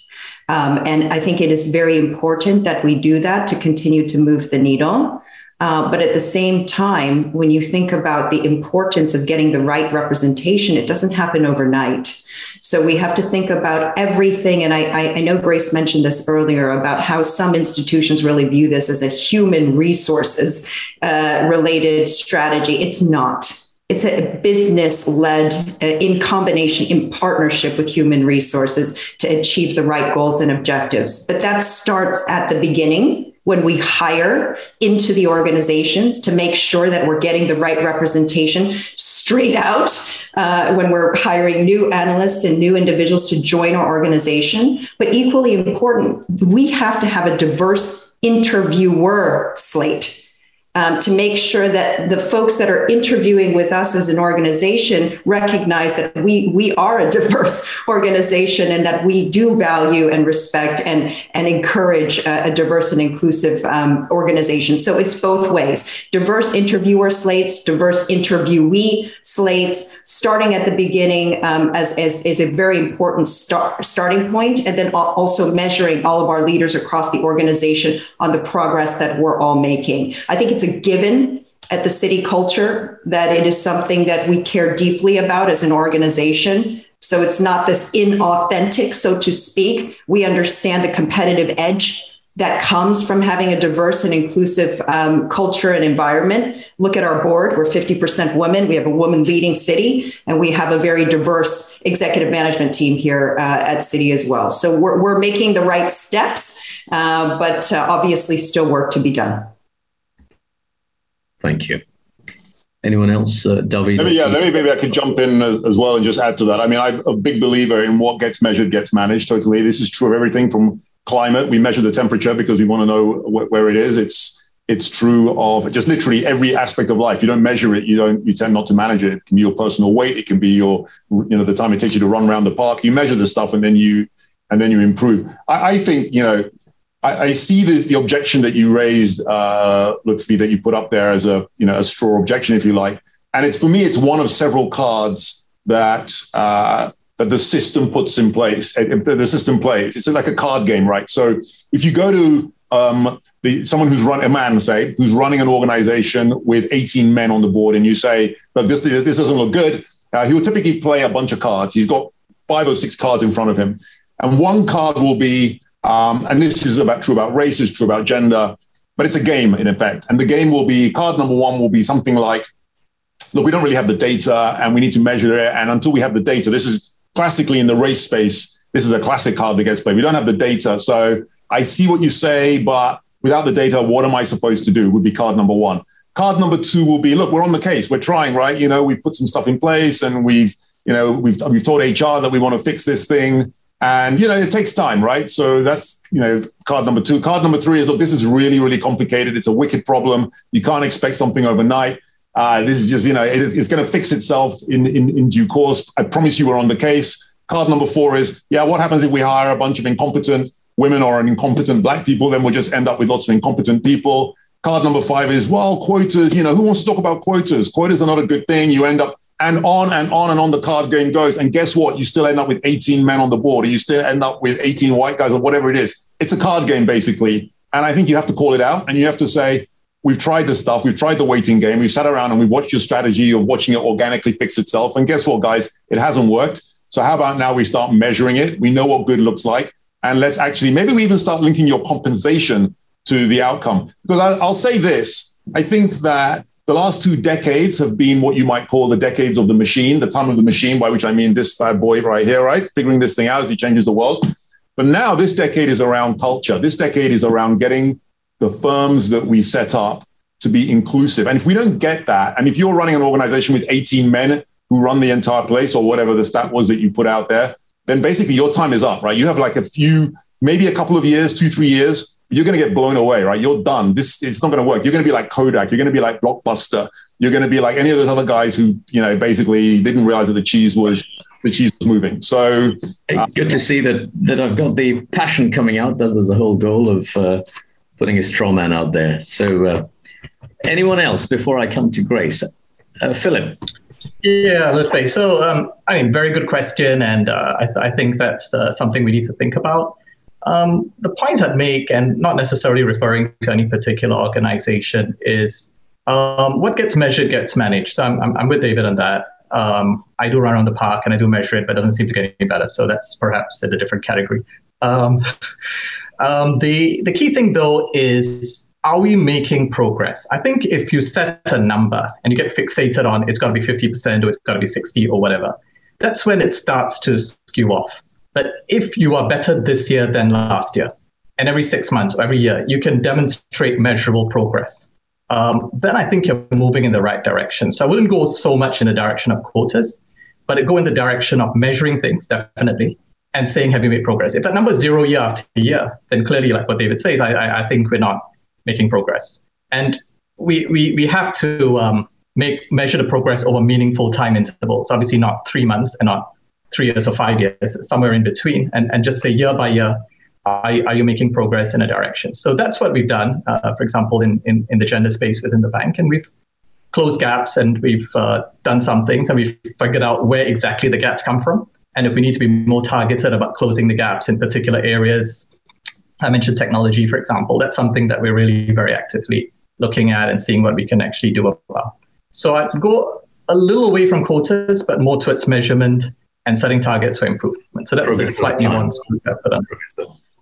Um, and I think it is very important that we do that to continue to move the needle. Uh, but at the same time, when you think about the importance of getting the right representation, it doesn't happen overnight. So we have to think about everything. And I, I know Grace mentioned this earlier about how some institutions really view this as a human resources uh, related strategy. It's not. It's a business led uh, in combination, in partnership with human resources to achieve the right goals and objectives. But that starts at the beginning when we hire into the organizations to make sure that we're getting the right representation straight out uh, when we're hiring new analysts and new individuals to join our organization. But equally important, we have to have a diverse interviewer slate um, to make sure that the folks that are interviewing with us as an organization recognize that we we are a diverse organization and that we do value and respect and and encourage a, a diverse and inclusive um, organization. So it's both ways: diverse interviewer slates, diverse interviewee slates, starting at the beginning um, as, as is a very important start, starting point, and then also measuring all of our leaders across the organization on the progress that we're all making. I think it's a given at the Citi culture that it is something that we care deeply about as an organization. So it's not this inauthentic, so to speak. We understand the competitive edge that comes from having a diverse and inclusive um, culture and environment. Look at our board. We're 50% women. We have a woman leading Citi, and we have a very diverse executive management team here uh, at Citi as well. So we're, we're making the right steps, uh, but uh, obviously still work to be done. Thank you. Anyone else, uh, David? Maybe, yeah, maybe, maybe I could jump in as well and just add to that. I mean, I'm a big believer in what gets measured gets managed. Totally, this is true of everything from climate. We measure the temperature because we want to know wh- where it is. It's it's true of just literally every aspect of life. You don't measure it. You don't. You tend not to manage it. It can be your personal weight. It can be your you know the time it takes you to run around the park. You measure the stuff and then you and then you improve. I, I think you know I, I see the, the, objection that you raised, uh, Lutfi, that you put up there as a you know a straw objection, if you like. And it's for me, it's one of several cards that uh, that the system puts in place. Uh, the system plays. It's like a card game, right? So if you go to um, the, someone who's run a man, say, who's running an organization with 18 men on the board, and you say, "Look, this this, this doesn't look good," uh, he will typically play a bunch of cards. He's got five or six cards in front of him, and one card will be um, and this is about true about race, is true about gender, but it's a game in effect. And the game will be card number one will be something like, look, we don't really have the data and we need to measure it. And until we have the data, this is classically in the race space. This is a classic card that gets played. We don't have the data. So I see what you say, but without the data, what am I supposed to do? Would be card number one. Card number two will be, look, we're on the case. We're trying, right? You know, we've put some stuff in place and we've, you know, we've, we've told HR that we want to fix this thing. And, you know, it takes time, right? So that's, you know, card number two. Card number three is look, this is really, really complicated. It's a wicked problem. You can't expect something overnight. Uh, this is just, you know, it, it's going to fix itself in, in, in due course. I promise you we're on the case. Card number four is, yeah, what happens if we hire a bunch of incompetent women or an incompetent black people? Then we'll just end up with lots of incompetent people. Card number five is, well, quotas, you know, who wants to talk about quotas? Quotas are not a good thing. You end up and on and on and on the card game goes. And guess what? You still end up with 18 men on the board, or you still end up with 18 white guys, or whatever it is. It's a card game, basically. And I think you have to call it out and you have to say, we've tried this stuff, we've tried the waiting game, we've sat around and we've watched your strategy of watching it organically fix itself. And guess what, guys? It hasn't worked. So how about now we start measuring it? We know what good looks like. And let's actually, maybe we even start linking your compensation to the outcome. Because I, I'll say this I think that the last two decades have been what you might call the decades of the machine, the time of the machine, by which I mean this bad boy right here, right? Figuring this thing out as he changes the world. But now this decade is around culture. This decade is around getting the firms that we set up to be inclusive. And if we don't get that, and if you're running an organization with 18 men who run the entire place or whatever the stat was that you put out there, then basically your time is up, right? You have like a few, maybe a couple of years, two, three years you're going to get blown away, right? You're done. This it's not going to work. You're going to be like Kodak. You're going to be like Blockbuster. You're going to be like any of those other guys who, you know, basically didn't realize that the cheese was the cheese was moving. So uh, good to see that that I've got the passion coming out. That was the whole goal of uh, putting a straw man out there. So uh, anyone else before I come to Grace? Uh, Philip. Yeah, Lutfi. So, um, I mean, very good question, and uh, I, th- I, think that's uh, something we need to think about. Um, the point I'd make, and not necessarily referring to any particular organization, is um, what gets measured gets managed. So I'm, I'm, I'm with David on that. Um, I do run around the park and I do measure it, but it doesn't seem to get any better. So that's perhaps in a different category. Um, um, the the key thing though is are we making progress? I think if you set a number and you get fixated on it's got to be 50% or it's got to be 60 or whatever, that's when it starts to skew off. But if you are better this year than last year, and every six months or every year, you can demonstrate measurable progress, um, then I think you're moving in the right direction. So I wouldn't go so much in the direction of quotas, but go in the direction of measuring things, definitely, and saying, have you made progress? If that number is zero year after year, then clearly, like what David says, I, I, I think we're not making progress. And we, we, we have to um, make measure the progress over meaningful time intervals, obviously not three months and not three years or five years, somewhere in between, and, and just say year by year, are, are you making progress in a direction? So that's what we've done, uh, for example, in, in, in the gender space within the bank. And we've closed gaps and we've uh, done some things and we've figured out where exactly the gaps come from. And if we need to be more targeted about closing the gaps in particular areas, I mentioned technology, for example, that's something that we're really very actively looking at and seeing what we can actually do about. So I'd go a little away from quotas, but more towards measurement and setting targets for improvement. So that's the slightly nuanced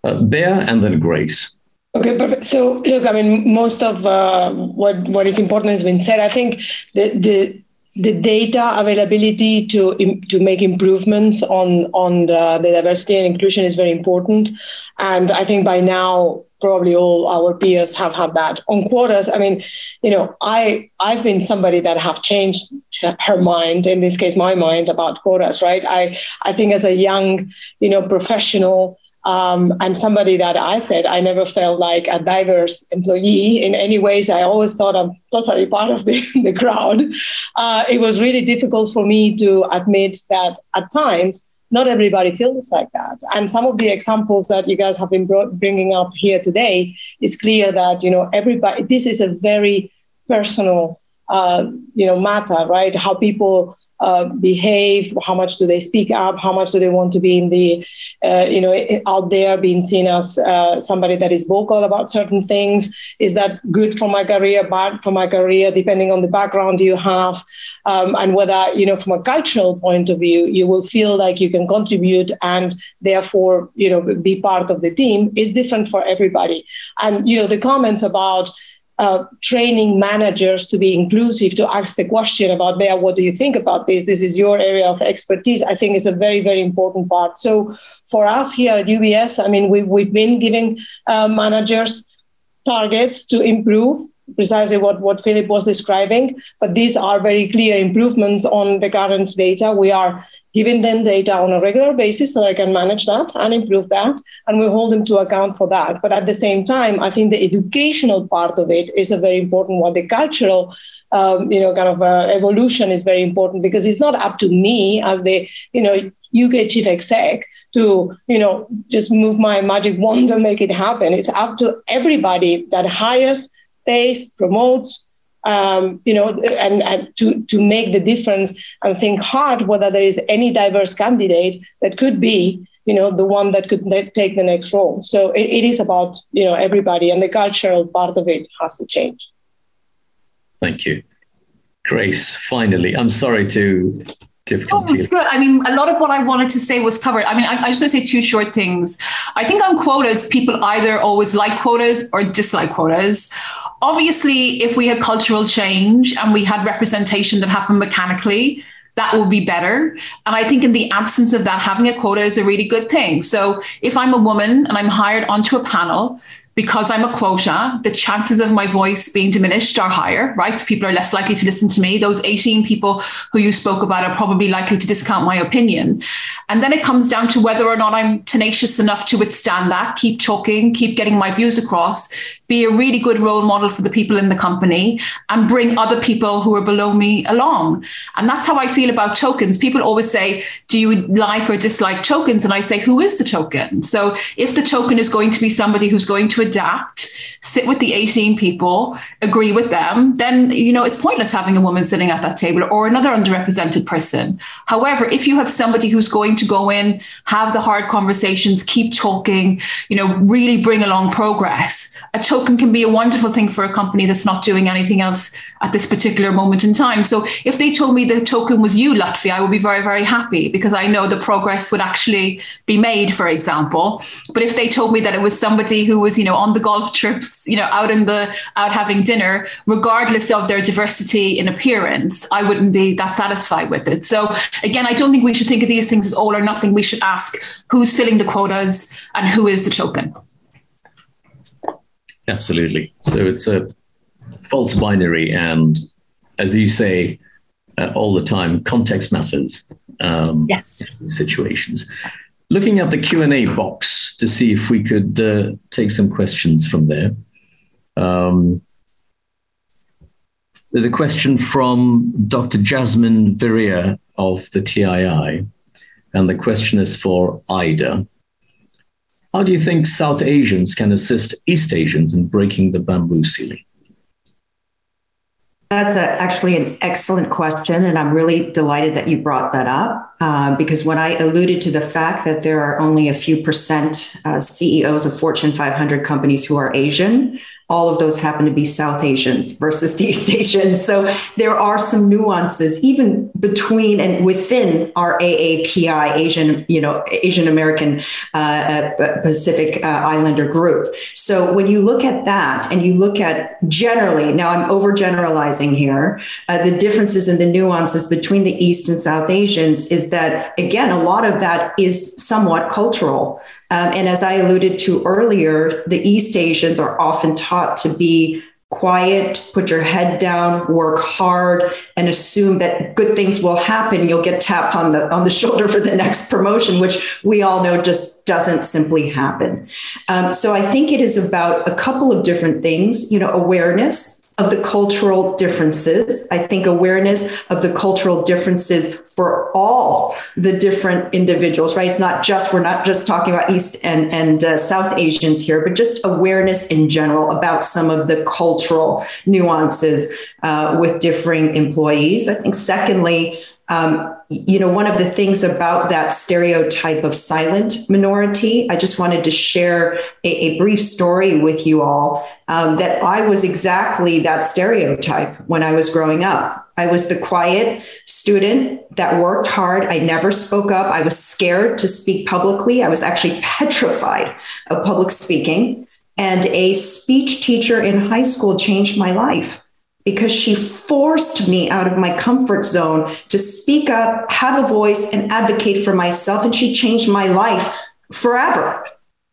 uh, Bea and then Grace. Okay, perfect. So, look, I mean, most of uh, what what is important has been said. I think the the the data availability to to make improvements on on the, the, diversity and inclusion is very important, and I think by now probably all our peers have had that on quotas. I mean, you know, I I've been somebody that have changed her mind in this case my mind about quotas. Right? I I think as a young you know professional um, and somebody that I said I never felt like a diverse employee in any ways. I always thought I'm totally part of the, the crowd. Uh, it was really difficult for me to admit that at times not everybody feels like that. And some of the examples that you guys have been brought, bringing up here today is clear that you know everybody. This is a very personal uh, you know matter, right? How people uh, behave how much do they speak up how much do they want to be in the uh, you know out there being seen as uh, somebody that is vocal about certain things. Is that good for my career bad for my career? Depending on the background you have um, and whether you know from a cultural point of view you will feel like you can contribute and therefore you know be part of the team is different for everybody. And you know the comments about uh, training managers to be inclusive, to ask the question about, Bea, what do you think about this? This is your area of expertise. I think is a very, very important part. So for us here at UBS, I mean, we, we've been giving uh, managers targets to improve precisely what, what Philip was describing, but these are very clear improvements on the current data. We are giving them data on a regular basis so they can manage that and improve that, and we hold them to account for that. But at the same time, I think the educational part of it is a very important one. The cultural, um, you know, kind of uh, evolution is very important because it's not up to me as the, you know, UK chief exec to, you know, just move my magic wand and make it happen. It's up to everybody that hires pays, promotes, um, you know, and, and, to, to make the difference and think hard whether there is any diverse candidate that could be, you know, the one that could take the next role. So it, it is about, you know, everybody and the cultural part of it has to change. Thank you. Grace, finally, I'm sorry to difficulty. Oh, I mean, a lot of what I wanted to say was covered. I mean, I, I just want to say two short things. I think on quotas, people either always like quotas or dislike quotas obviously, if we had cultural change and we had representation that happened mechanically, that would be better. And I think in the absence of that, having a quota is a really good thing. So if I'm a woman and I'm hired onto a panel, because I'm a quota, the chances of my voice being diminished are higher, right? So people are less likely to listen to me. Those 18 people who you spoke about are probably likely to discount my opinion. And then it comes down to whether or not I'm tenacious enough to withstand that, keep talking, keep getting my views across, be a really good role model for the people in the company, and bring other people who are below me along. And that's how I feel about tokens. People always say, Do you like or dislike tokens? And I say, Who is the token? So if the token is going to be somebody who's going to adapt, sit with the 18 people, agree with them, then you know it's pointless having a woman sitting at that table or another underrepresented person. However, if you have somebody who's going to go in, have the hard conversations, keep talking, you know, really bring along progress, a token can be a wonderful thing for a company that's not doing anything else at this particular moment in time. So if they told me the token was you, Lutfi, I would be very, very happy because I know the progress would actually be made, for example. But if they told me that it was somebody who was, you know, on the golf trips, you know, out in the out having dinner, regardless of their diversity in appearance, I wouldn't be that satisfied with it. So again, I don't think we should think of these things as all or nothing. We should ask who's filling the quotas and who is the token. Absolutely. So it's a false binary, and as you say uh, all the time, context matters. Um, yes. Situations. Looking at the Q and A box to see if we could uh, take some questions from there. Um, there's a question from Dr. Jasmine Viria of the TII, and the question is for Ida. How do you think South Asians can assist East Asians in breaking the bamboo ceiling? That's a, actually an excellent question, and I'm really delighted that you brought that up uh, because when I alluded to the fact that there are only a few percent uh, CEOs of Fortune 500 companies who are Asian, all of those happen to be South Asians versus East Asians. So there are some nuances even between and within our AAPI, Asian, you know, Asian American uh, uh, Pacific uh, Islander group. So when you look at that and you look at generally, now I'm overgeneralizing here, uh, the differences and the nuances between the East and South Asians is that, again, a lot of that is somewhat cultural. Um, and as I alluded to earlier, the East Asians are often taught to be quiet, put your head down, work hard, and assume that good things will happen. You'll get tapped on the on the shoulder for the next promotion, which we all know just doesn't simply happen. Um, so I think it is about a couple of different things. You know, awareness of the cultural differences. I think awareness of the cultural differences for all the different individuals, right? It's not just, we're not just talking about East and, and uh, South Asians here, but just awareness in general about some of the cultural nuances uh, with differing employees. I think, secondly, um, you know, one of the things about that stereotype of silent minority, I just wanted to share a, a brief story with you all um, that I was exactly that stereotype when I was growing up. I was the quiet student that worked hard. I never spoke up. I was scared to speak publicly. I was actually petrified of public speaking. And a speech teacher in high school changed my life because she forced me out of my comfort zone to speak up, have a voice, and advocate for myself. And she changed my life forever.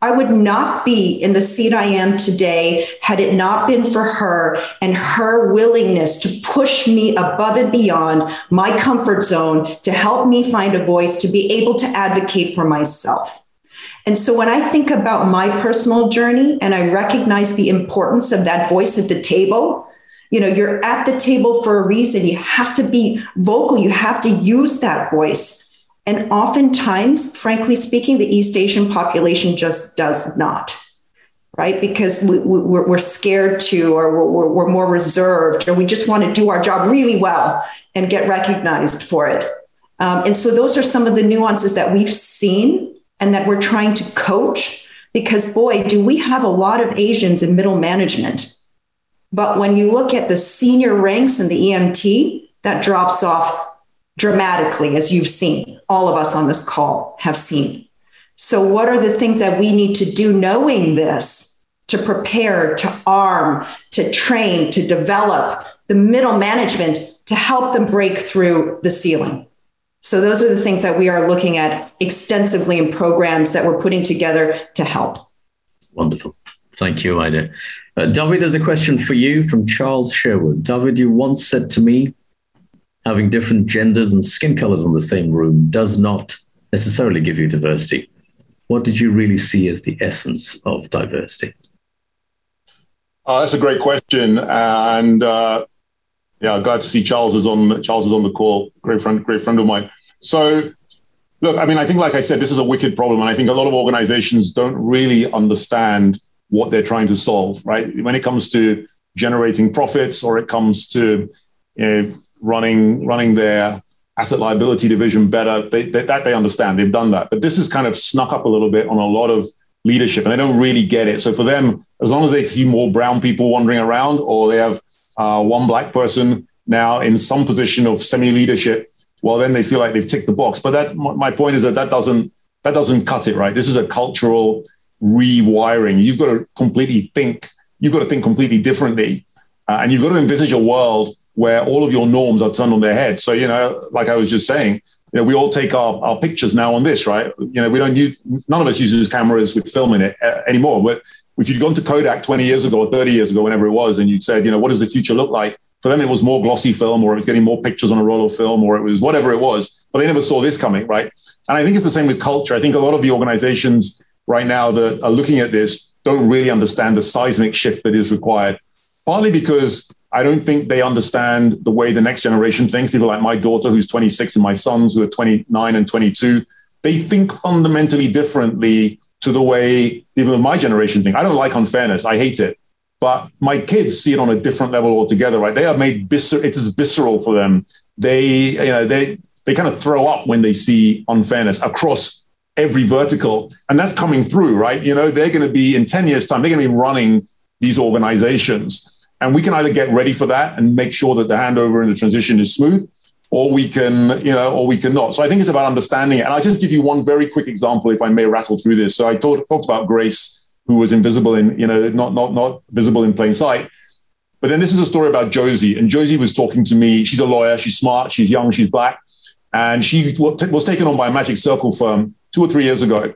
I would not be in the seat I am today had it not been for her and her willingness to push me above and beyond my comfort zone to help me find a voice to be able to advocate for myself. And so when I think about my personal journey and I recognize the importance of that voice at the table, you know you're at the table for a reason. You have to be vocal. You have to use that voice. And oftentimes frankly speaking the east asian population just does not right? Because we, are we, scared to or we're, we're more reserved or we just want to do our job really well and get recognized for it. Um, and so those are some of the nuances that we've seen and that we're trying to coach because boy do we have a lot of asians in middle management but when you look at the senior ranks in the EMT, that drops off dramatically, as you've seen. All of us on this call have seen. So, what are the things that we need to do knowing this to prepare, to arm, to train, to develop the middle management to help them break through the ceiling? So, those are the things that we are looking at extensively in programs that we're putting together to help. Wonderful. Thank you, Ida. Uh, David, there's a question for you from Charles Sherwood. David, you once said to me, having different genders and skin colors in the same room does not necessarily give you diversity. What did you really see as the essence of diversity? Uh, that's a great question, and uh, yeah, glad to see Charles is on. Charles is on the call. Great friend, great friend of mine. So, look, I mean, I think, like I said, this is a wicked problem, and I think a lot of organizations don't really understand what they're trying to solve, right? When it comes to generating profits or it comes to you know, running running their asset liability division better, they, they, that they understand. They've done that. But this has kind of snuck up a little bit on a lot of leadership, and they don't really get it. So for them, as long as they see more brown people wandering around, or they have uh, one black person now in some position of semi leadership, well, then they feel like they've ticked the box. But that my point is that that doesn't that doesn't cut it, right? This is a cultural rewiring. You've got to completely think. You've got to think completely differently, uh, and you've got to envisage a world where all of your norms are turned on their head. So you know, like I was just saying, you know, we all take our, our pictures now on this, right? You know, we don't use none of us uses cameras with film in it uh, anymore. But if you'd gone to Kodak 20 years ago or 30 years ago, whenever it was, and you'd said, you know, what does the future look like? For them, it was more glossy film, or it was getting more pictures on a roll of film, or it was whatever it was. But they never saw this coming, right? And I think it's the same with culture. I think a lot of the organizations right now that are looking at this don't really understand the seismic shift that is required. Partly because I don't think they understand the way the next generation thinks. People like my daughter, who's 26, and my sons, who are 29 and 22, they think fundamentally differently to the way people of my generation think. I don't like unfairness, I hate it. But my kids see it on a different level altogether, right? They are made visceral, it is visceral for them. They, you know, they, they kind of throw up when they see unfairness across every vertical. And that's coming through, right? You know, they're going to be in 10 years' time, they're going to be running these organizations. And we can either get ready for that and make sure that the handover and the transition is smooth, or we can, you know, or we cannot. So I think it's about understanding it. And I'll just give you one very quick example, if I may rattle through this. So I talked, talked about Grace, who was invisible in, you know, not not not visible in plain sight. But then this is a story about Josie. And Josie was talking to me. She's a lawyer. She's smart. She's young. She's black. And she was taken on by a magic circle firm two or three years ago.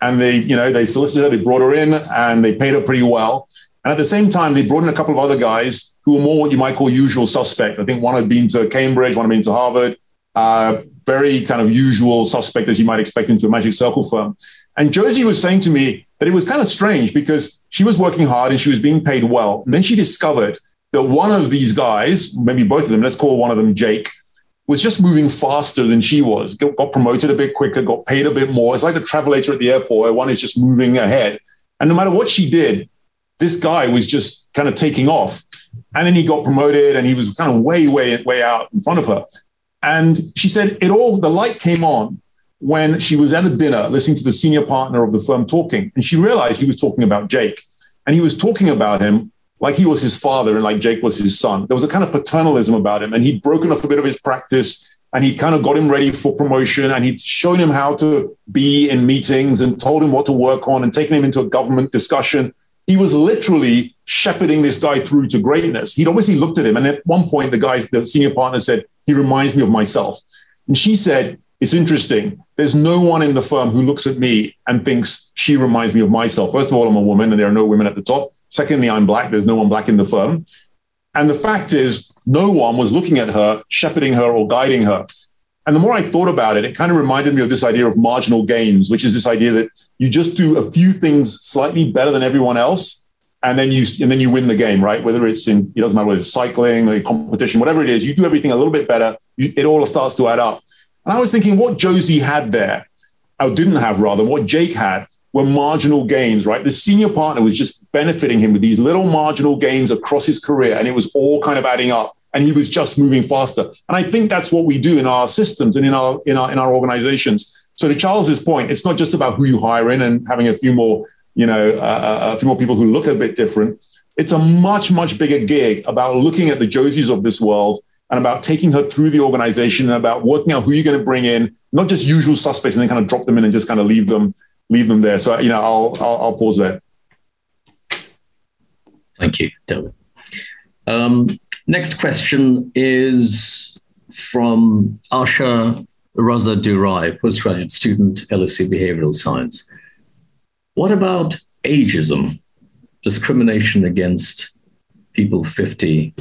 And they, you know, they solicited her, they brought her in and they paid her pretty well. And at the same time, they brought in a couple of other guys who were more what you might call usual suspects. I think one had been to Cambridge, one had been to Harvard, uh, very kind of usual suspect as you might expect into a magic circle firm. And Josie was saying to me that it was kind of strange because she was working hard and she was being paid well. And then she discovered that one of these guys, maybe both of them, let's call one of them Jake, was just moving faster than she was, got promoted a bit quicker, got paid a bit more. It's like the travelator at the airport. One is just moving ahead. And no matter what she did, this guy was just kind of taking off. And then he got promoted and he was kind of way, way, way out in front of her. And she said it all, the light came on when she was at a dinner listening to the senior partner of the firm talking. And she realized he was talking about Jake. And he was talking about him like he was his father and like Jake was his son. There was a kind of paternalism about him, and he'd broken off a bit of his practice and he kind of got him ready for promotion and he'd shown him how to be in meetings and told him what to work on and taken him into a government discussion. He was literally shepherding this guy through to greatness. He'd obviously looked at him, and at one point, the guy, the senior partner, said, He reminds me of myself. And she said, It's interesting. There's no one in the firm who looks at me and thinks she reminds me of myself. First of all, I'm a woman and there are no women at the top. Secondly, I'm black. There's no one black in the firm. And the fact is, no one was looking at her, shepherding her, or guiding her. And the more I thought about it, it kind of reminded me of this idea of marginal gains, which is this idea that you just do a few things slightly better than everyone else, and then you and then you win the game, right? Whether it's in it doesn't matter whether it's cycling or competition, whatever it is, you do everything a little bit better. You, it all starts to add up. And I was thinking, what Josie had there, or didn't have rather, what Jake had were marginal gains, right? The senior partner was just benefiting him with these little marginal gains across his career, and it was all kind of adding up. And he was just moving faster. And I think that's what we do in our systems and in our in our in our organizations. So to Charles's point, it's not just about who you hire in and having a few more, you know, uh a few more people who look a bit different. It's a much much bigger gig about looking at the Josies of this world and about taking her through the organization and about working out who you're going to bring in, not just usual suspects and then kind of drop them in and just kind of leave them leave them there. So you know, I'll I'll, I'll pause there. Thank you. Um, next question is from Asha Raza Durai, postgraduate student, LSE Behavioral Science. What about ageism? discrimination against people 50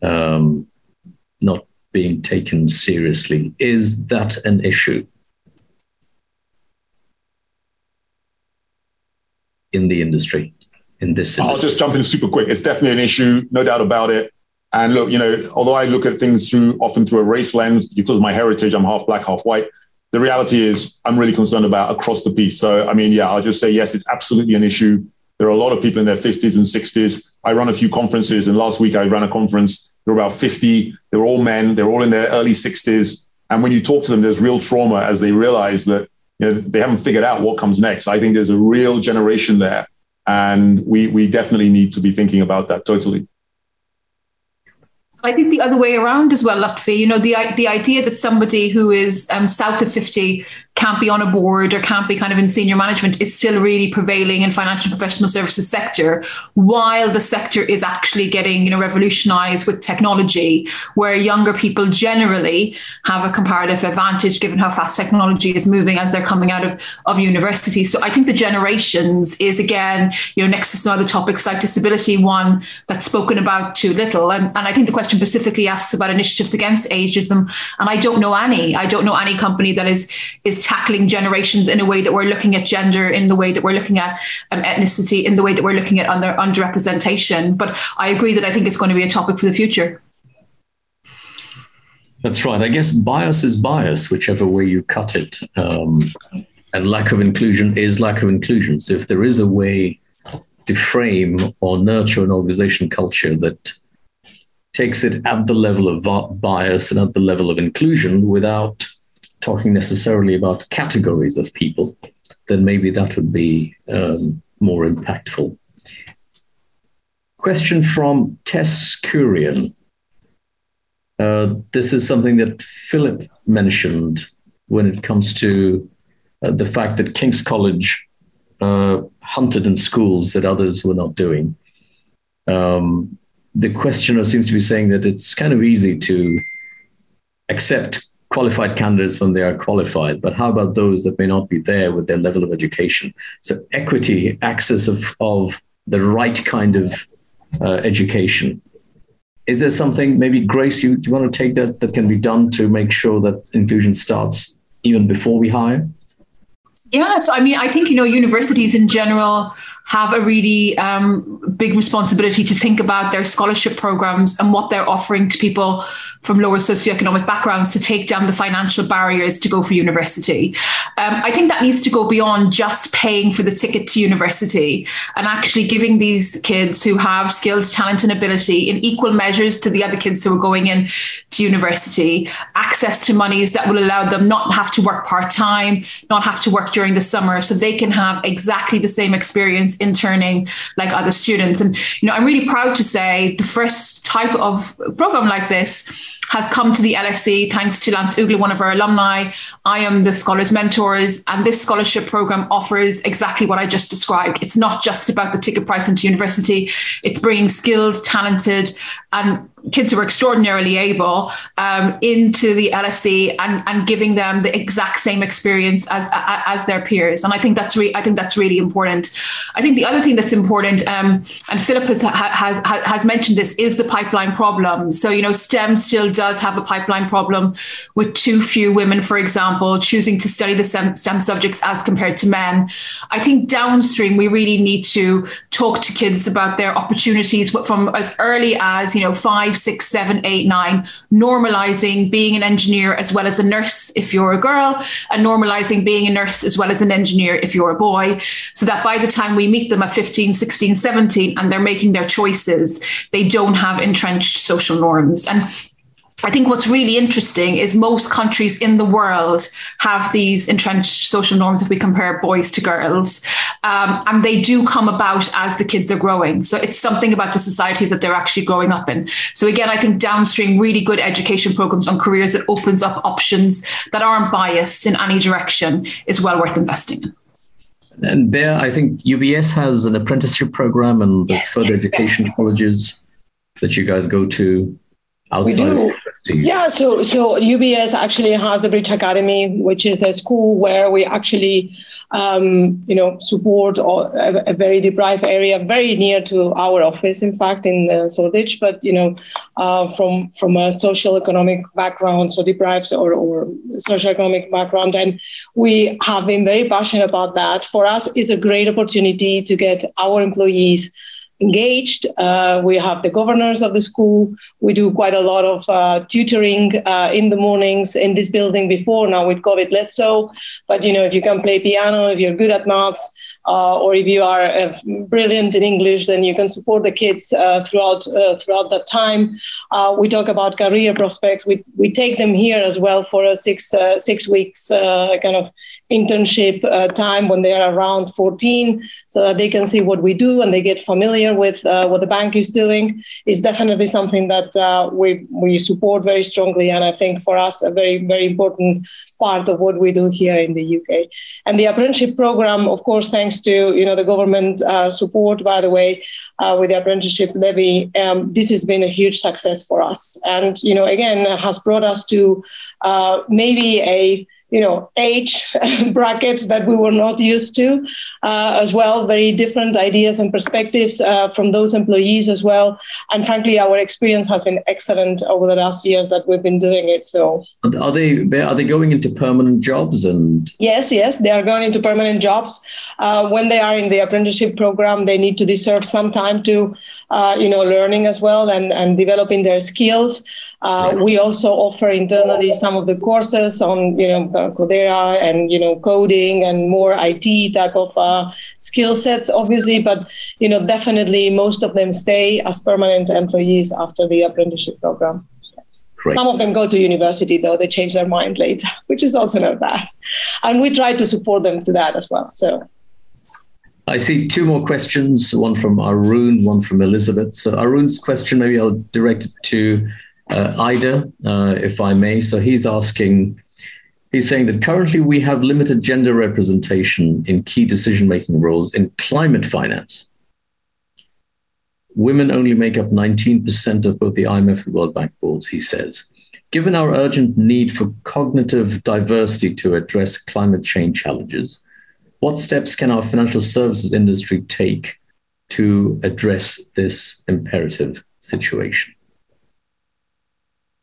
um, not being taken seriously. Is that an issue in the industry? In this, industry? I'll just jump in super quick. It's definitely an issue, no doubt about it. And look, you know, although I look at things through often through a race lens because of my heritage, I'm half black, half white. The reality is, I'm really concerned about across the piece. So, I mean, yeah, I'll just say yes, it's absolutely an issue. There are a lot of people in their 50s and 60s. I run a few conferences, and last week I ran a conference. There were about 50. They were all men. They're all in their early 60s. And when you talk to them, there's real trauma as they realize that you know they haven't figured out what comes next. I think there's a real generation there, and we we definitely need to be thinking about that totally. I think the other way around as well, Lutfi. You know, the the idea that somebody who is um, south of fifty can't be on a board or can't be kind of in senior management is still really prevailing in financial professional services sector while the sector is actually getting you know revolutionized with technology where younger people generally have a comparative advantage given how fast technology is moving as they're coming out of, of university. So i think the generations is again you know next to some other topics like disability one that's spoken about too little. And, and i think the question specifically asks about initiatives against ageism. And i don't know any i don't know any company that is is tackling generations in a way that we're looking at gender, in the way that we're looking at um, ethnicity, in the way that we're looking at under underrepresentation. But I agree that I think it's going to be a topic for the future. That's right. I guess bias is bias, whichever way you cut it. Um, and lack of inclusion is lack of inclusion. So if there is a way to frame or nurture an organization culture that takes it at the level of bias and at the level of inclusion without talking necessarily about categories of people, then maybe that would be um, more impactful. Question from Tess Kurian. Uh, this is something that Philip mentioned when it comes to uh, the fact that King's College uh, hunted in schools that others were not doing. Um, the questioner seems to be saying that it's kind of easy to accept qualified candidates when they are qualified, but how about those that may not be there with their level of education? So equity, access of, of the right kind of uh, education. Is there something, maybe Grace, you, you want to take that, that can be done to make sure that inclusion starts even before we hire? Yeah, so I mean, I think, you know, universities in general have a really um, big responsibility to think about their scholarship programs and what they're offering to people from lower socioeconomic backgrounds to take down the financial barriers to go for university. Um, I think that needs to go beyond just paying for the ticket to university and actually giving these kids who have skills, talent, and ability in equal measures to the other kids who are going in to university access to monies that will allow them not have to work part time, not have to work during the summer, so they can have exactly the same experience interning like other students. And you know, I'm really proud to say the first type of program like this has come to the LSE thanks to Lance Ugla, one of our alumni. I am the Scholars Mentors, and this scholarship program offers exactly what I just described. It's not just about the ticket price into university, it's bringing skilled, talented, and kids who are extraordinarily able um, into the LSE and, and giving them the exact same experience as as their peers. And I think that's re- I think that's really important. I think the other thing that's important, um, and Philip has, has has mentioned this, is the pipeline problem. So you know, STEM still does have a pipeline problem with too few women, for example, choosing to study the STEM, STEM subjects as compared to men. I think downstream we really need to talk to kids about their opportunities from as early as you know five, six, seven, eight, nine, normalizing being an engineer as well as a nurse if you're a girl, and normalizing being a nurse as well as an engineer if you're a boy, so that by the time we meet them at 15, 16, 17, and they're making their choices, they don't have entrenched social norms. And I think what's really interesting is most countries in the world have these entrenched social norms if we compare boys to girls. Um, and they do come about as the kids are growing. So it's something about the societies that they're actually growing up in. So again, I think downstream, really good education programs on careers that opens up options that aren't biased in any direction is well worth investing in. And there, I think UBS has an apprenticeship program and there's yes, further education colleges that you guys go to outside Yeah, so so UBS actually has the Bridge Academy, which is a school where we actually, um, you know, support a, a, very deprived area, very near to our office, in fact, in uh, Shoreditch, but you know, uh, from from a social economic background, so deprived or or social economic background, and we have been very passionate about that. For us, is a great opportunity to get our employees engaged. Uh, we have the governors of the school. We do quite a lot of uh, tutoring uh, in the mornings in this building before now with COVID less so. But you know, if you can play piano, if you're good at maths, uh, or if you are uh, brilliant in English, then you can support the kids uh, throughout throughout that time. We talk about career prospects. We we take them here as well for a six six weeks kind of internship time when they are around 14, so that they can see what we do and they get familiar with what the bank is doing. Is definitely something that we we support very strongly, and I think for us a very very important part of what we do here in the UK. And the apprenticeship program, of course, thanks to you know the government uh, support, by the way, uh, with the apprenticeship levy, um, this has been a huge success for us. And you know, again, has brought us to uh, maybe a you know age brackets that we were not used to uh, as well. Very different ideas and perspectives uh, from those employees as well. And frankly our experience has been excellent over the last years that we've been doing it so. Are they are they going into permanent jobs and? Yes yes they are going into permanent jobs. Uh, when they are in the apprenticeship program they need to deserve some time to uh, you know learning as well and and developing their skills uh, we also offer internally some of the courses on, you know, Coursera and, you know, coding and more IT type of uh, skill sets, obviously. But, you know, definitely most of them stay as permanent employees after the apprenticeship program. Some of them go to university, though they change their mind later, which is also not bad. And we try to support them to that as well. So I see two more questions, one from Arun, one from Elizabeth. So Arun's question, maybe I'll direct it to Ida, uh, if I may. So he's asking, he's saying that currently we have limited gender representation in key decision making roles in climate finance. Women only make up 19% of both the IMF and World Bank boards, he says. Given our urgent need for cognitive diversity to address climate change challenges, what steps can our financial services industry take to address this imperative situation?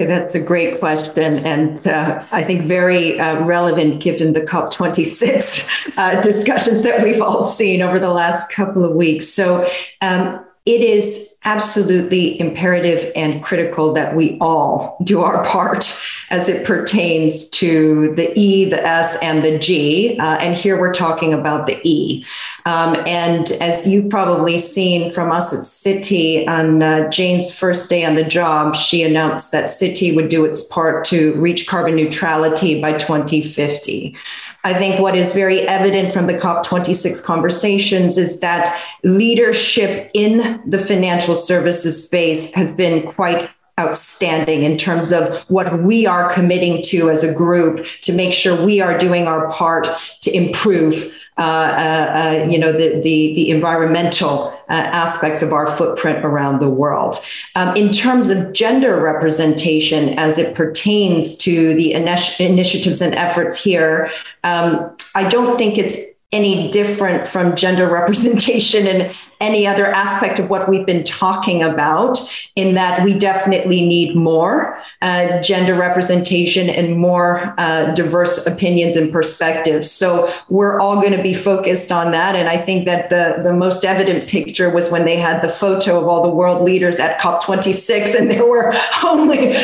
That's a great question, and uh, I think very uh, relevant given the COP26 uh, discussions that we've all seen over the last couple of weeks. So, um, it is absolutely imperative and critical that we all do our part as it pertains to the E, the S, and the G. Uh, and here we're talking about the E. Um, and as you've probably seen from us at Citi, on uh, Jane's first day on the job, she announced that Citi would do its part to reach carbon neutrality by 2050. I think what is very evident from the COP26 conversations is that leadership in the financial services space has been quite outstanding in terms of what we are committing to as a group to make sure we are doing our part to improve uh, uh, uh, you know the the, the environmental uh, aspects of our footprint around the world. Um, in terms of gender representation, as it pertains to the initi- initiatives and efforts here, um, I don't think it's any different from gender representation and any other aspect of what we've been talking about, in that we definitely need more uh, gender representation and more uh, diverse opinions and perspectives. So we're all going to be focused on that. And I think that the, the most evident picture was when they had the photo of all the world leaders at COP26, and there were only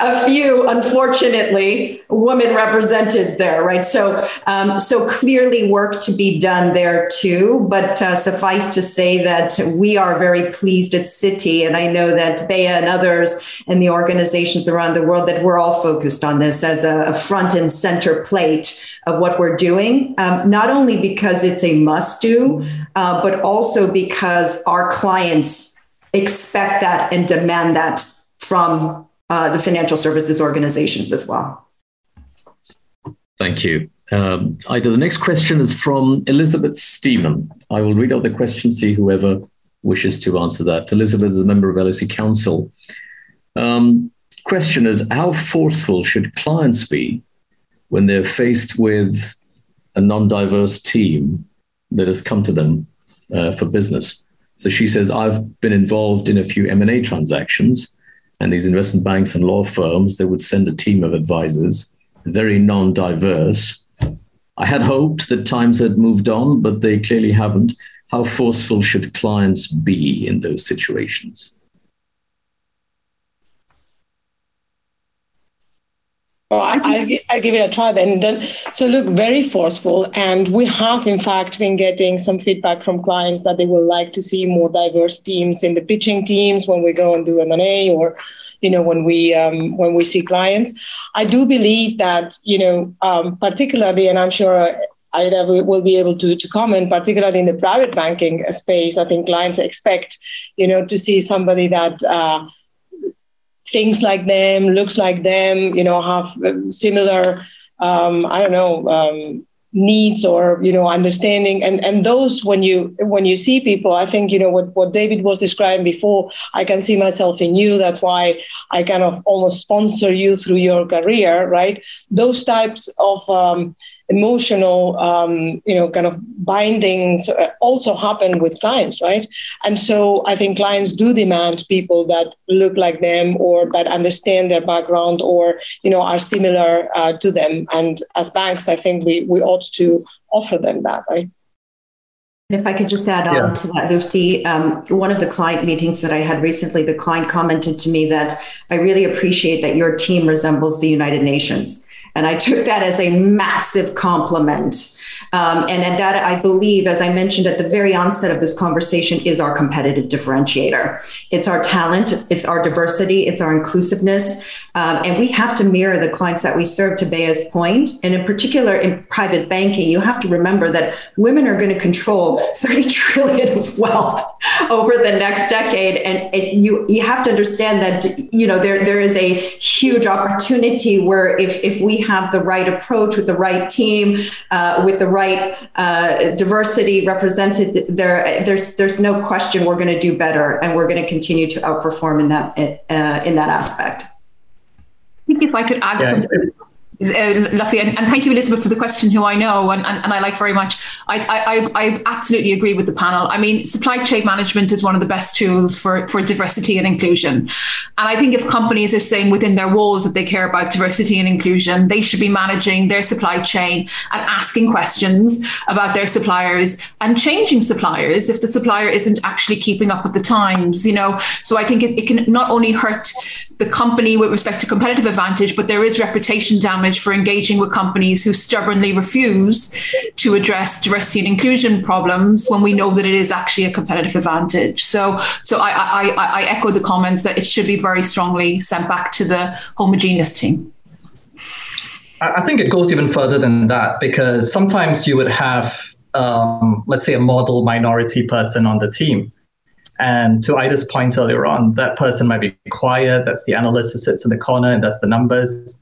a few, unfortunately, women represented there, right? So, um, so clearly work to be done there too. But uh, suffice to say, that we are very pleased at Citi, and I know that Bea and others and the organizations around the world that we're all focused on this as a, front and center plate of what we're doing. Um, not only because it's a must do, uh, but also because our clients expect that and demand that from uh, the financial services organizations as well. Thank you. Um, Ida, the next question is from Elizabeth Steeman. I will read out the question, see whoever wishes to answer that. Elizabeth is a member of LSE Council. Um, question is how forceful should clients be when they're faced with a non-diverse team that has come to them uh, for business? So she says, I've been involved in a few M&A transactions and these investment banks and law firms, they would send a team of advisors, very non-diverse. I had hoped that times had moved on, but they clearly haven't. How forceful should clients be in those situations? Well, I, will I'll give it a try then. then. So, look, very forceful. And we have, in fact, been getting some feedback from clients that they would like to see more diverse teams in the pitching teams when we go and do M&A or, you know, when we um, when we see clients. I do believe that, you know, um, particularly, and I'm sure Ida will be able to, to comment, particularly in the private banking space. I think clients expect, you know, to see somebody that uh, thinks like them, looks like them, you know, have similar, um, I don't know, um, needs or you know understanding. And and those when you when you see people i think you know what what david was describing before i can see myself in you. That's why i kind of almost sponsor you through your career right? Those types of um, emotional, um, you know, kind of bindings uh, also happen with clients, right? And so I think clients do demand people that look like them or that understand their background or, you know, are similar uh, to them. And as banks, I think we, we ought to offer them that, right? If I could just add yeah. on to that, Lutfi, um, one of the client meetings that I had recently, the client commented to me that I really appreciate that your team resembles the United Nations. And I took that as a massive compliment. Um, and, that, I believe, as I mentioned at the very onset of this conversation, is our competitive differentiator. It's our talent, it's our diversity, it's our inclusiveness. Um, and we have to mirror the clients that we serve to Bea's point. And in particular, in private banking, you have to remember that women are going to control 30 trillion of wealth over the next decade. And it, you, you have to understand that, you know, there, there is a huge opportunity where if, if we have the right approach with the right team, uh, with the right uh, diversity represented, there there's there's no question we're going to do better, and we're going to continue to outperform in that uh, in that aspect. I think if I could add yeah uh, Lutfi, and, and, thank you, Elizabeth, for the question, who I know and, and, and I like very much. I, I, I, absolutely agree with the panel. I mean, supply chain management is one of the best tools for, for diversity and inclusion. And I think if companies are saying within their walls that they care about diversity and inclusion, they should be managing their supply chain and asking questions about their suppliers and changing suppliers if the supplier isn't actually keeping up with the times, you know. So I think it, it can not only hurt the company with respect to competitive advantage, but there is reputation damage for engaging with companies who stubbornly refuse to address diversity and inclusion problems when we know that it is actually a competitive advantage. So, so I, I, I echo the comments that it should be very strongly sent back to the homogeneous team. I think it goes even further than that because sometimes you would have, um, let's say, a model minority person on the team and to Ida's point earlier on, that person might be quiet. That's the analyst who sits in the corner and does the numbers.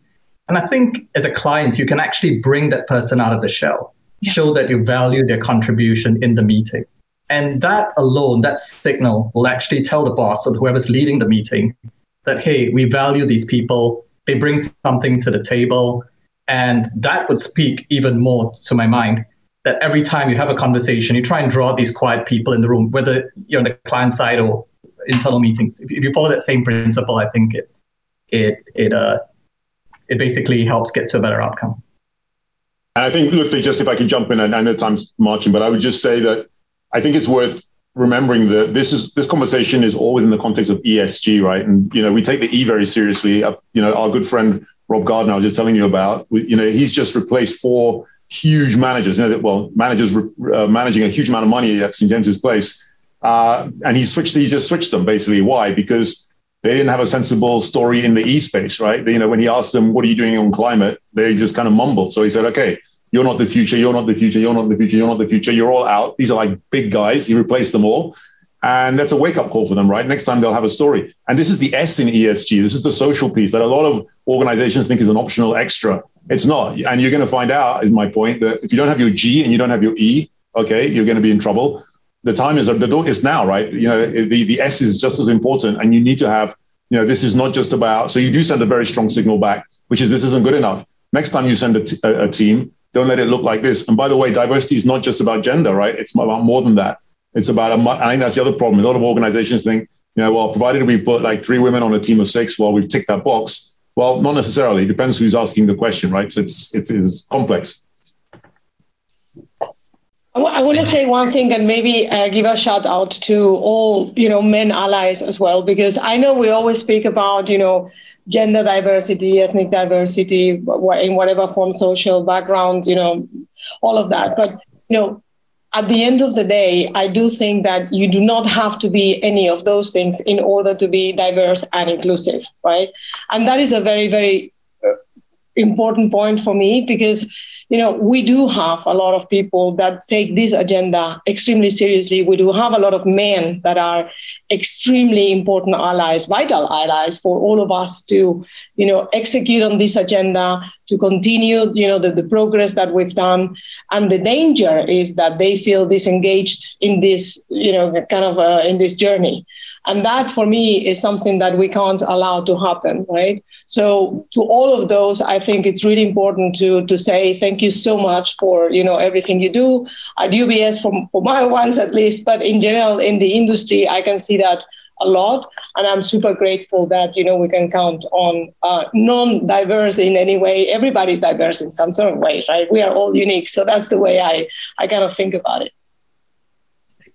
And I think as a client, you can actually bring that person out of the shell, yeah. show that you value their contribution in the meeting. And that alone, that signal will actually tell the boss or whoever's leading the meeting that, hey, we value these people. They bring something to the table. And that would speak even more to my mind that every time you have a conversation, you try and draw these quiet people in the room, whether you're on the client side or internal meetings. If, if you follow that same principle, I think it it it uh it basically helps get to a better outcome. And I think, look, just if I can jump in, I know time's marching, but I would just say that I think it's worth remembering that this is this conversation is all within the context of ESG, right? And you know, we take the E very seriously. Uh, you know, our good friend Rob Gardner, I was just telling you about. You know, he's just replaced four huge managers, you know, well, managers uh, managing a huge amount of money at St James's Place, uh, and he switched. He just switched them basically. Why? Because they didn't have a sensible story in the E space, right? You know, when he asked them, "What are you doing on climate?" They just kind of mumbled. So he said, "Okay, you're not the future. You're not the future. You're not the future. You're not the future. You're all out." These are like big guys. He replaced them all. And that's a wake up call for them, right? Next time they'll have a story. And this is the S in ESG. This is the social piece that a lot of organizations think is an optional extra. It's not. And you're going to find out, is my point, that if you don't have your G and you don't have your E, okay, you're going to be in trouble. The time is, the door is now, right? You know, the, the S is just as important. And you need to have you know, this is not just about, so you do send a very strong signal back, which is this isn't good enough. Next time you send a, t- a team, don't let it look like this. And by the way, diversity is not just about gender, right? It's about more than that. It's about, I think that's the other problem. A lot of organizations think, you know, well, provided we put like three women on a team of six, well, we've ticked that box. Well, not necessarily. It depends who's asking the question, right? So it's, it's, it's complex. I want to say one thing and maybe uh, give a shout out to all you know men allies as well because I know we always speak about you know gender diversity, ethnic diversity in whatever form, social background, you know, all of that. But you know, at the end of the day, I do think that you do not have to be any of those things in order to be diverse and inclusive, right? And that is a very very important point for me because you know, we do have a lot of people that take this agenda extremely seriously. We do have a lot of men that are extremely important allies, vital allies for all of us to, you know, execute on this agenda, to continue, you know, the, the progress that we've done. And the danger is that they feel disengaged in this, you know, kind of uh, in this journey. And that for me is something that we can't allow to happen, right? So to all of those, I think it's really important to, to say thank you so much for, you know, everything you do. At UBS for, for my ones at least, but in general in the industry, I can see that a lot. And i'm super grateful that you know we can count on uh, non-diverse in any way. Everybody's diverse in some sort of way right? We are all unique so that's the way i i kind of think about it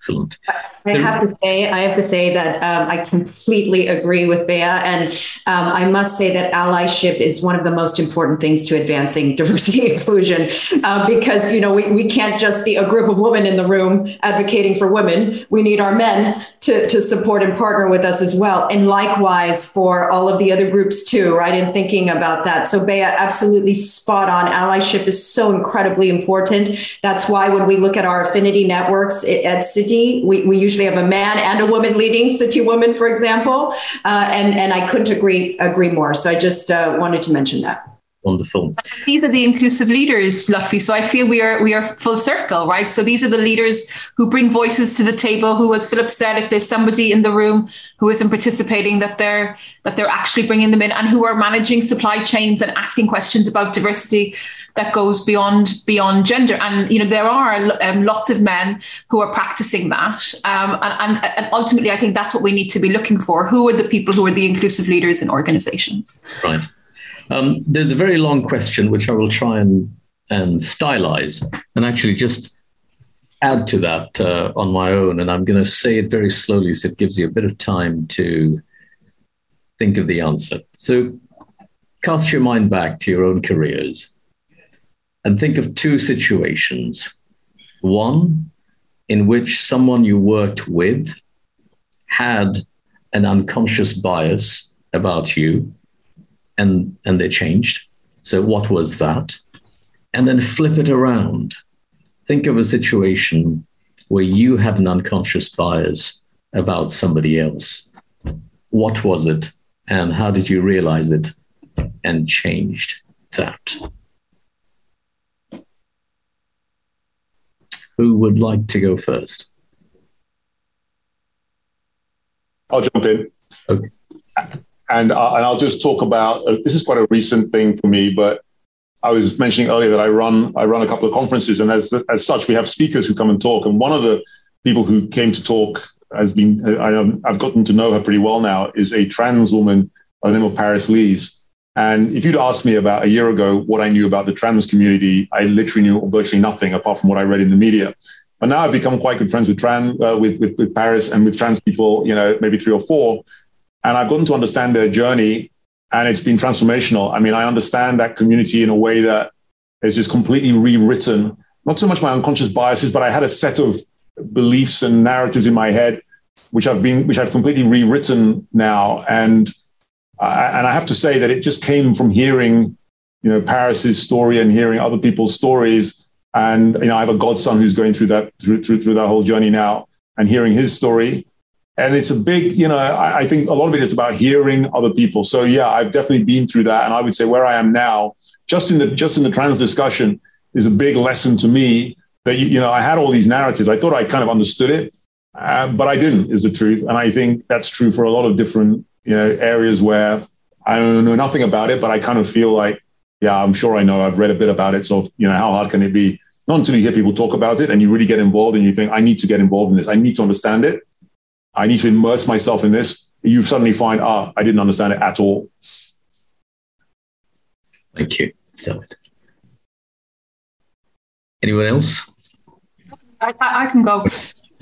excellent I have to say, I have to say that um, I completely agree with Bea, and um, I must say that allyship is one of the most important things to advancing diversity and inclusion, uh, because you know we, we can't just be a group of women in the room advocating for women. We need our men to to support and partner with us as well, and likewise for all of the other groups too, right? In thinking about that, so Bea, absolutely spot on. Allyship is so incredibly important. That's why when we look at our affinity networks at Citi, we we usually usually have a man and a woman leading, Citi Woman, for example. Uh, and, and I couldn't agree, agree more. So I just uh, wanted to mention that. Wonderful. These are the inclusive leaders, Lutfi. So I feel we are we are full circle, right? So these are the leaders who bring voices to the table. Who, as Philip said, if there's somebody in the room who isn't participating, that they're that they're actually bringing them in, and who are managing supply chains and asking questions about diversity that goes beyond beyond gender. And you know there are um, lots of men who are practicing that, um, and, and, and ultimately, I think that's what we need to be looking for. Who are the people who are the inclusive leaders in organizations? Right. Um, there's a very long question which I will try and and stylize and actually just add to that uh, on my own. And I'm going to say it very slowly so it gives you a bit of time to think of the answer. So cast your mind back to your own careers and think of two situations. One in which someone you worked with had an unconscious bias about you and, and they changed. So, what was that? And then flip it around. Think of a situation where you had an unconscious bias about somebody else. What was it? And how did you realize it and changed that? Who would like to go first? I'll jump in. Okay. And, uh, and I'll just talk about uh, this is quite a recent thing for me, but I was mentioning earlier that I run I run a couple of conferences, and as as such, we have speakers who come and talk. And one of the people who came to talk has been I, I've gotten to know her pretty well now is a trans woman by the name of Paris Lees. And if you'd asked me about a year ago what I knew about the trans community, I literally knew virtually nothing apart from what I read in the media. But now I've become quite good friends with trans, uh, with, with, with Paris and with trans people, you know, maybe three or four. And I've gotten to understand their journey and it's been transformational. I mean, I understand that community in a way that is just completely rewritten, not so much my unconscious biases, but I had a set of beliefs and narratives in my head, which I've been, which I've completely rewritten now. And and I have to say that it just came from hearing, you know, Paris's story and hearing other people's stories. And you know, I have a godson who's going through that through through, through that whole journey now, and hearing his story. And it's a big, you know, I, I think a lot of it is about hearing other people. So yeah, I've definitely been through that, and I would say where I am now, just in the just in the trans discussion, is a big lesson to me that you, know I had all these narratives. I thought I kind of understood it, uh, but I didn't. Is the truth, and I think that's true for a lot of different you know, areas where I don't know nothing about it, but I kind of feel like, yeah, I'm sure I know. I've read a bit about it. So, you know, how hard can it be? Not until you hear people talk about it and you really get involved and you think, I need to get involved in this. I need to understand it. I need to immerse myself in this. You suddenly find, ah, I didn't understand it at all. Thank you, David. Anyone else? I, I, can go.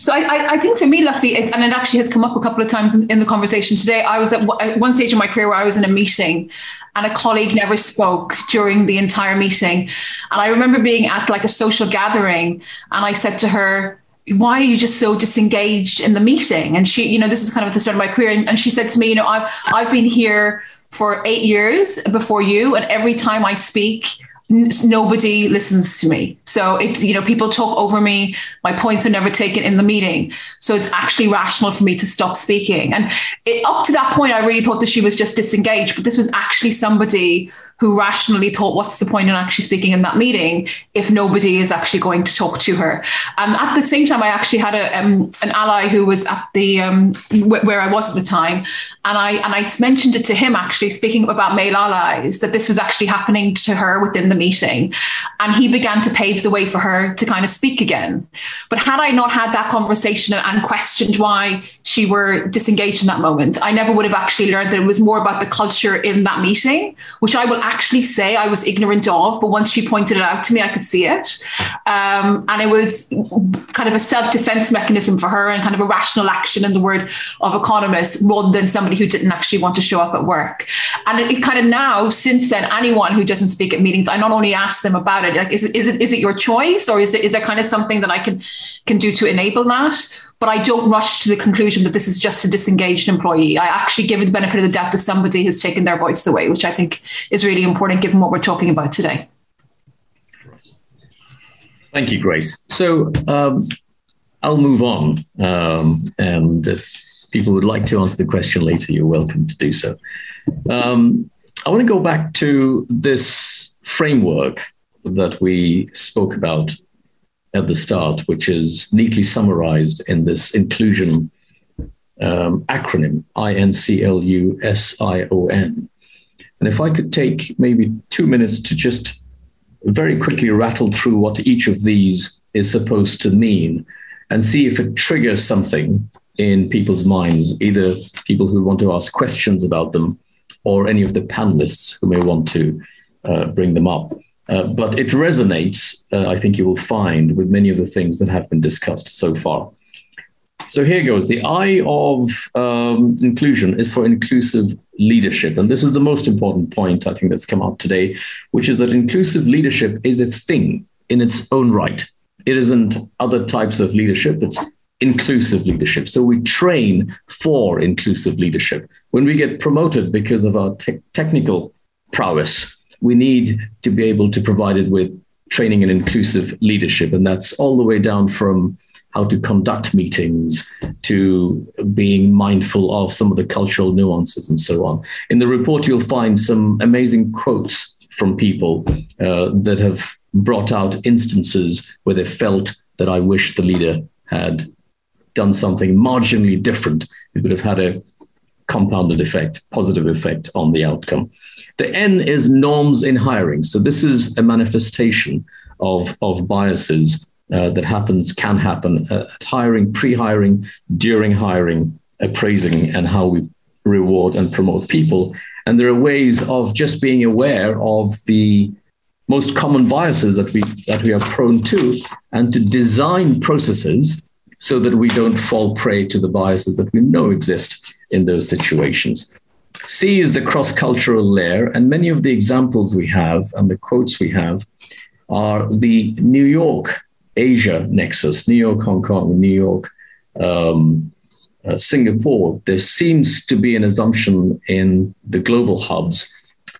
So I, I, think for me, Lutfi, it's, and it actually has come up a couple of times in, in the conversation today. I was at, at one stage in my career where I was in a meeting and a colleague never spoke during the entire meeting. And I remember being at like a social gathering and I said to her, why are you just so disengaged in the meeting? And she, you know, this is kind of at the start of my career. And, and she said to me, you know, I've, I've been here for eight years before you. And every time I speak, nobody listens to me. So it's, you know, people talk over me. My points are never taken in the meeting. So it's actually rational for me to stop speaking. And it, up to that point, I really thought that she was just disengaged, but this was actually somebody who rationally thought, what's the point in actually speaking in that meeting if nobody is actually going to talk to her? And at the same time, I actually had a, um, an ally who was at the um, where I was at the time, and I and I mentioned it to him actually, speaking about male allies, that this was actually happening to her within the meeting, and he began to pave the way for her to kind of speak again. But had I not had that conversation and questioned why she were disengaged in that moment, I never would have actually learned that it was more about the culture in that meeting, which I will actually say I was ignorant of, but once she pointed it out to me, I could see it. Um, and it was kind of a self defense mechanism for her and kind of a rational action in the word of economist rather than somebody who didn't actually want to show up at work. And it, it kind of now, since then, anyone who doesn't speak at meetings, I not only ask them about it, like, is it, is it, is it your choice or is it, is there kind of something that I can, can do to enable that? But I don't rush to the conclusion that this is just a disengaged employee. I actually give the benefit of the doubt to somebody who's taken their voice away, which I think is really important given what we're talking about today. Thank you, Grace. So um, I'll move on. Um, and if people would like to answer the question later, you're welcome to do so. Um, I want to go back to this framework that we spoke about at the start, which is neatly summarized in this inclusion um, acronym I N C L U S I O N. And if I could take maybe two minutes to just very quickly rattle through what each of these is supposed to mean and see if it triggers something in people's minds, either people who want to ask questions about them or any of the panelists who may want to uh, bring them up. Uh, but it resonates, uh, I think you will find, with many of the things that have been discussed so far. So here goes. The eye of um, inclusion is for inclusive leadership. And this is the most important point I think that's come out today, which is that inclusive leadership is a thing in its own right. It isn't other types of leadership, it's inclusive leadership. So we train for inclusive leadership. When we get promoted because of our te- technical prowess, we need to be able to provide it with training and inclusive leadership. And that's all the way down from how to conduct meetings to being mindful of some of the cultural nuances and so on. In the report, you'll find some amazing quotes from people uh, that have brought out instances where they felt that I wish the leader had done something marginally different. It would have had a compounded effect, positive effect on the outcome. The N is norms in hiring. So this is a manifestation of, of biases uh, that happens, can happen at hiring, pre-hiring, during hiring, appraising, and how we reward and promote people. And there are ways of just being aware of the most common biases that we that we are prone to, and to design processes so that we don't fall prey to the biases that we know exist in those situations. C is the cross cultural layer, and many of the examples we have and the quotes we have are the New York Asia nexus, New York, Hong Kong, New York, um, uh, Singapore. There seems to be an assumption in the global hubs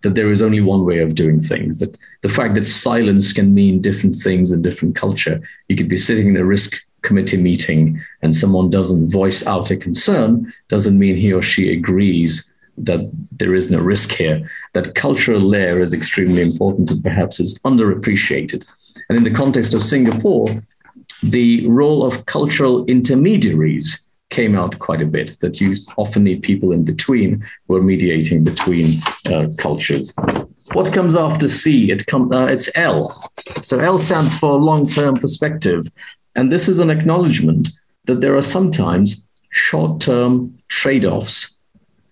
that there is only one way of doing things, that the fact that silence can mean different things in different culture. You could be sitting in a risk committee meeting and someone doesn't voice out a concern doesn't mean he or she agrees that there is no risk here. That cultural layer is extremely important and perhaps is underappreciated. And in the context of Singapore, the role of cultural intermediaries came out quite a bit that you often need people in between who are mediating between uh, cultures. What comes after C? It com- uh, it's L. So L stands for long term perspective. And this is an acknowledgement that there are sometimes short term trade offs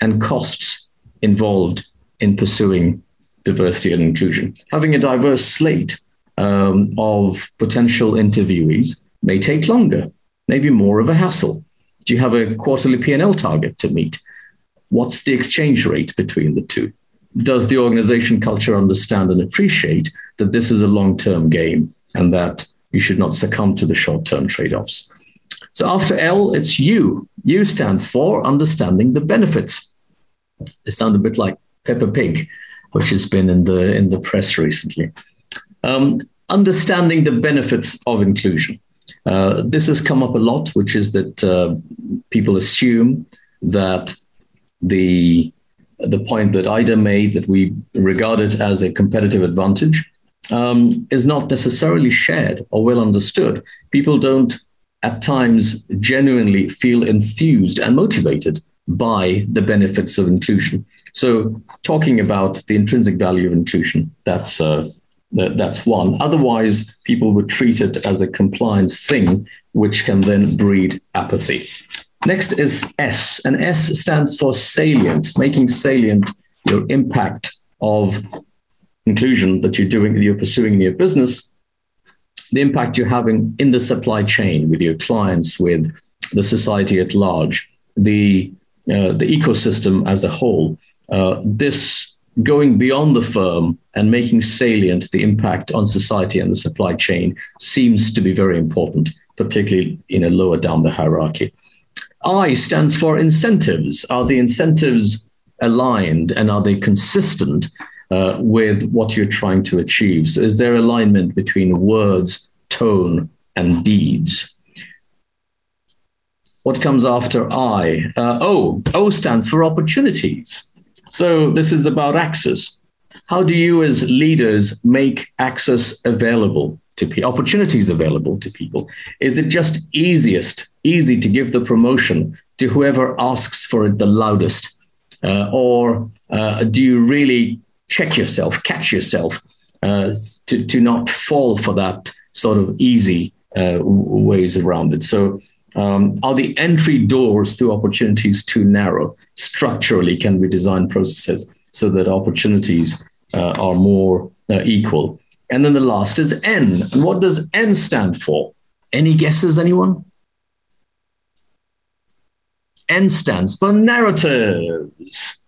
and costs involved in pursuing diversity and inclusion. Having a diverse slate um, of potential interviewees may take longer, maybe more of a hassle. Do you have a quarterly P&L target to meet? What's the exchange rate between the two? Does the organization culture understand and appreciate that this is a long-term game and that you should not succumb to the short-term trade-offs? So after L, it's U. U stands for understanding the benefits. They sound a bit like Peppa Pig, which has been in the in the press recently. Um, understanding the benefits of inclusion. Uh, this has come up a lot, which is that uh, people assume that the the point that Ida made that we regard it as a competitive advantage um, is not necessarily shared or well understood. People don't at times genuinely feel enthused and motivated by the benefits of inclusion. So, talking about the intrinsic value of inclusion, that's uh, that's one. Otherwise, people would treat it as a compliance thing, which can then breed apathy. Next is S, and S stands for salient, making salient your impact of inclusion that you're doing, you're pursuing in your business, the impact you're having in the supply chain with your clients, with the society at large, the uh, the ecosystem as a whole. Uh, this going beyond the firm and making salient the impact on society and the supply chain seems to be very important, particularly you know lower down the hierarchy. I stands for incentives. Are the incentives aligned and are they consistent uh, with what you're trying to achieve? So is there alignment between words, tone, and deeds? What comes after I? Uh, o. O stands for opportunities. So this is about access. How do you, as leaders, make access available to people, opportunities available to people? Is it just easiest, easy to give the promotion to whoever asks for it the loudest? Uh, or uh, do you really check yourself, catch yourself uh, to, to not fall for that sort of easy uh, ways around it? So um, are the entry doors to opportunities too narrow? Structurally, can we design processes so that opportunities uh, are more uh, equal? And then the last is N. What does N stand for? Any guesses, anyone? N stands for narratives.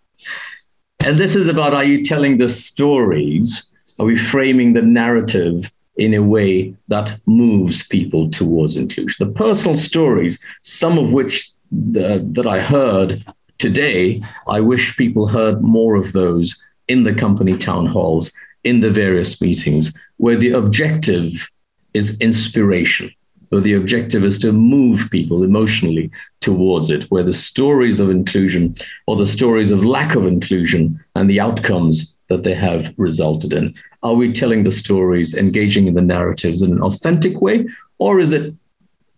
And this is about are you telling the stories? Are we framing the narrative in a way that moves people towards inclusion. The personal stories, some of which the, that I heard today, I wish people heard more of those in the company town halls, in the various meetings, where the objective is inspiration, where the objective is to move people emotionally towards it, where the stories of inclusion or the stories of lack of inclusion and the outcomes that they have resulted in are we telling the stories, engaging in the narratives in an authentic way, or is it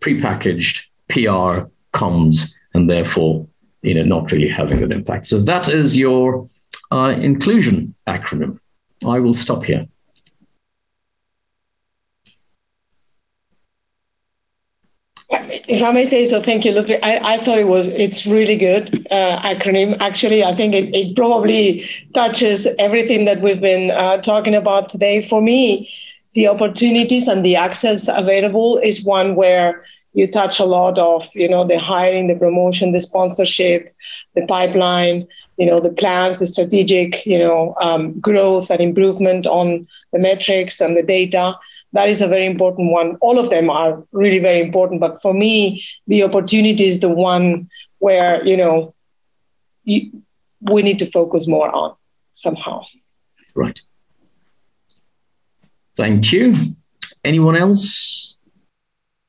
prepackaged PR comms and therefore you know not really having an impact? So that is your uh, inclusion acronym. I will stop here. If I may say so, thank you, Ludwig. I, I thought it was it's really good uh, acronym. Actually, I think it, it probably touches everything that we've been uh, talking about today. For me, the opportunities and the access available is one where you touch a lot of, you know, the hiring, the promotion, the sponsorship, the pipeline, you know, the plans, the strategic, you know, um, growth and improvement on the metrics and the data that is a very important one. All of them are really very important, but for me, the opportunity is the one where you know you, we need to focus more on somehow. Right. Thank you. Anyone else?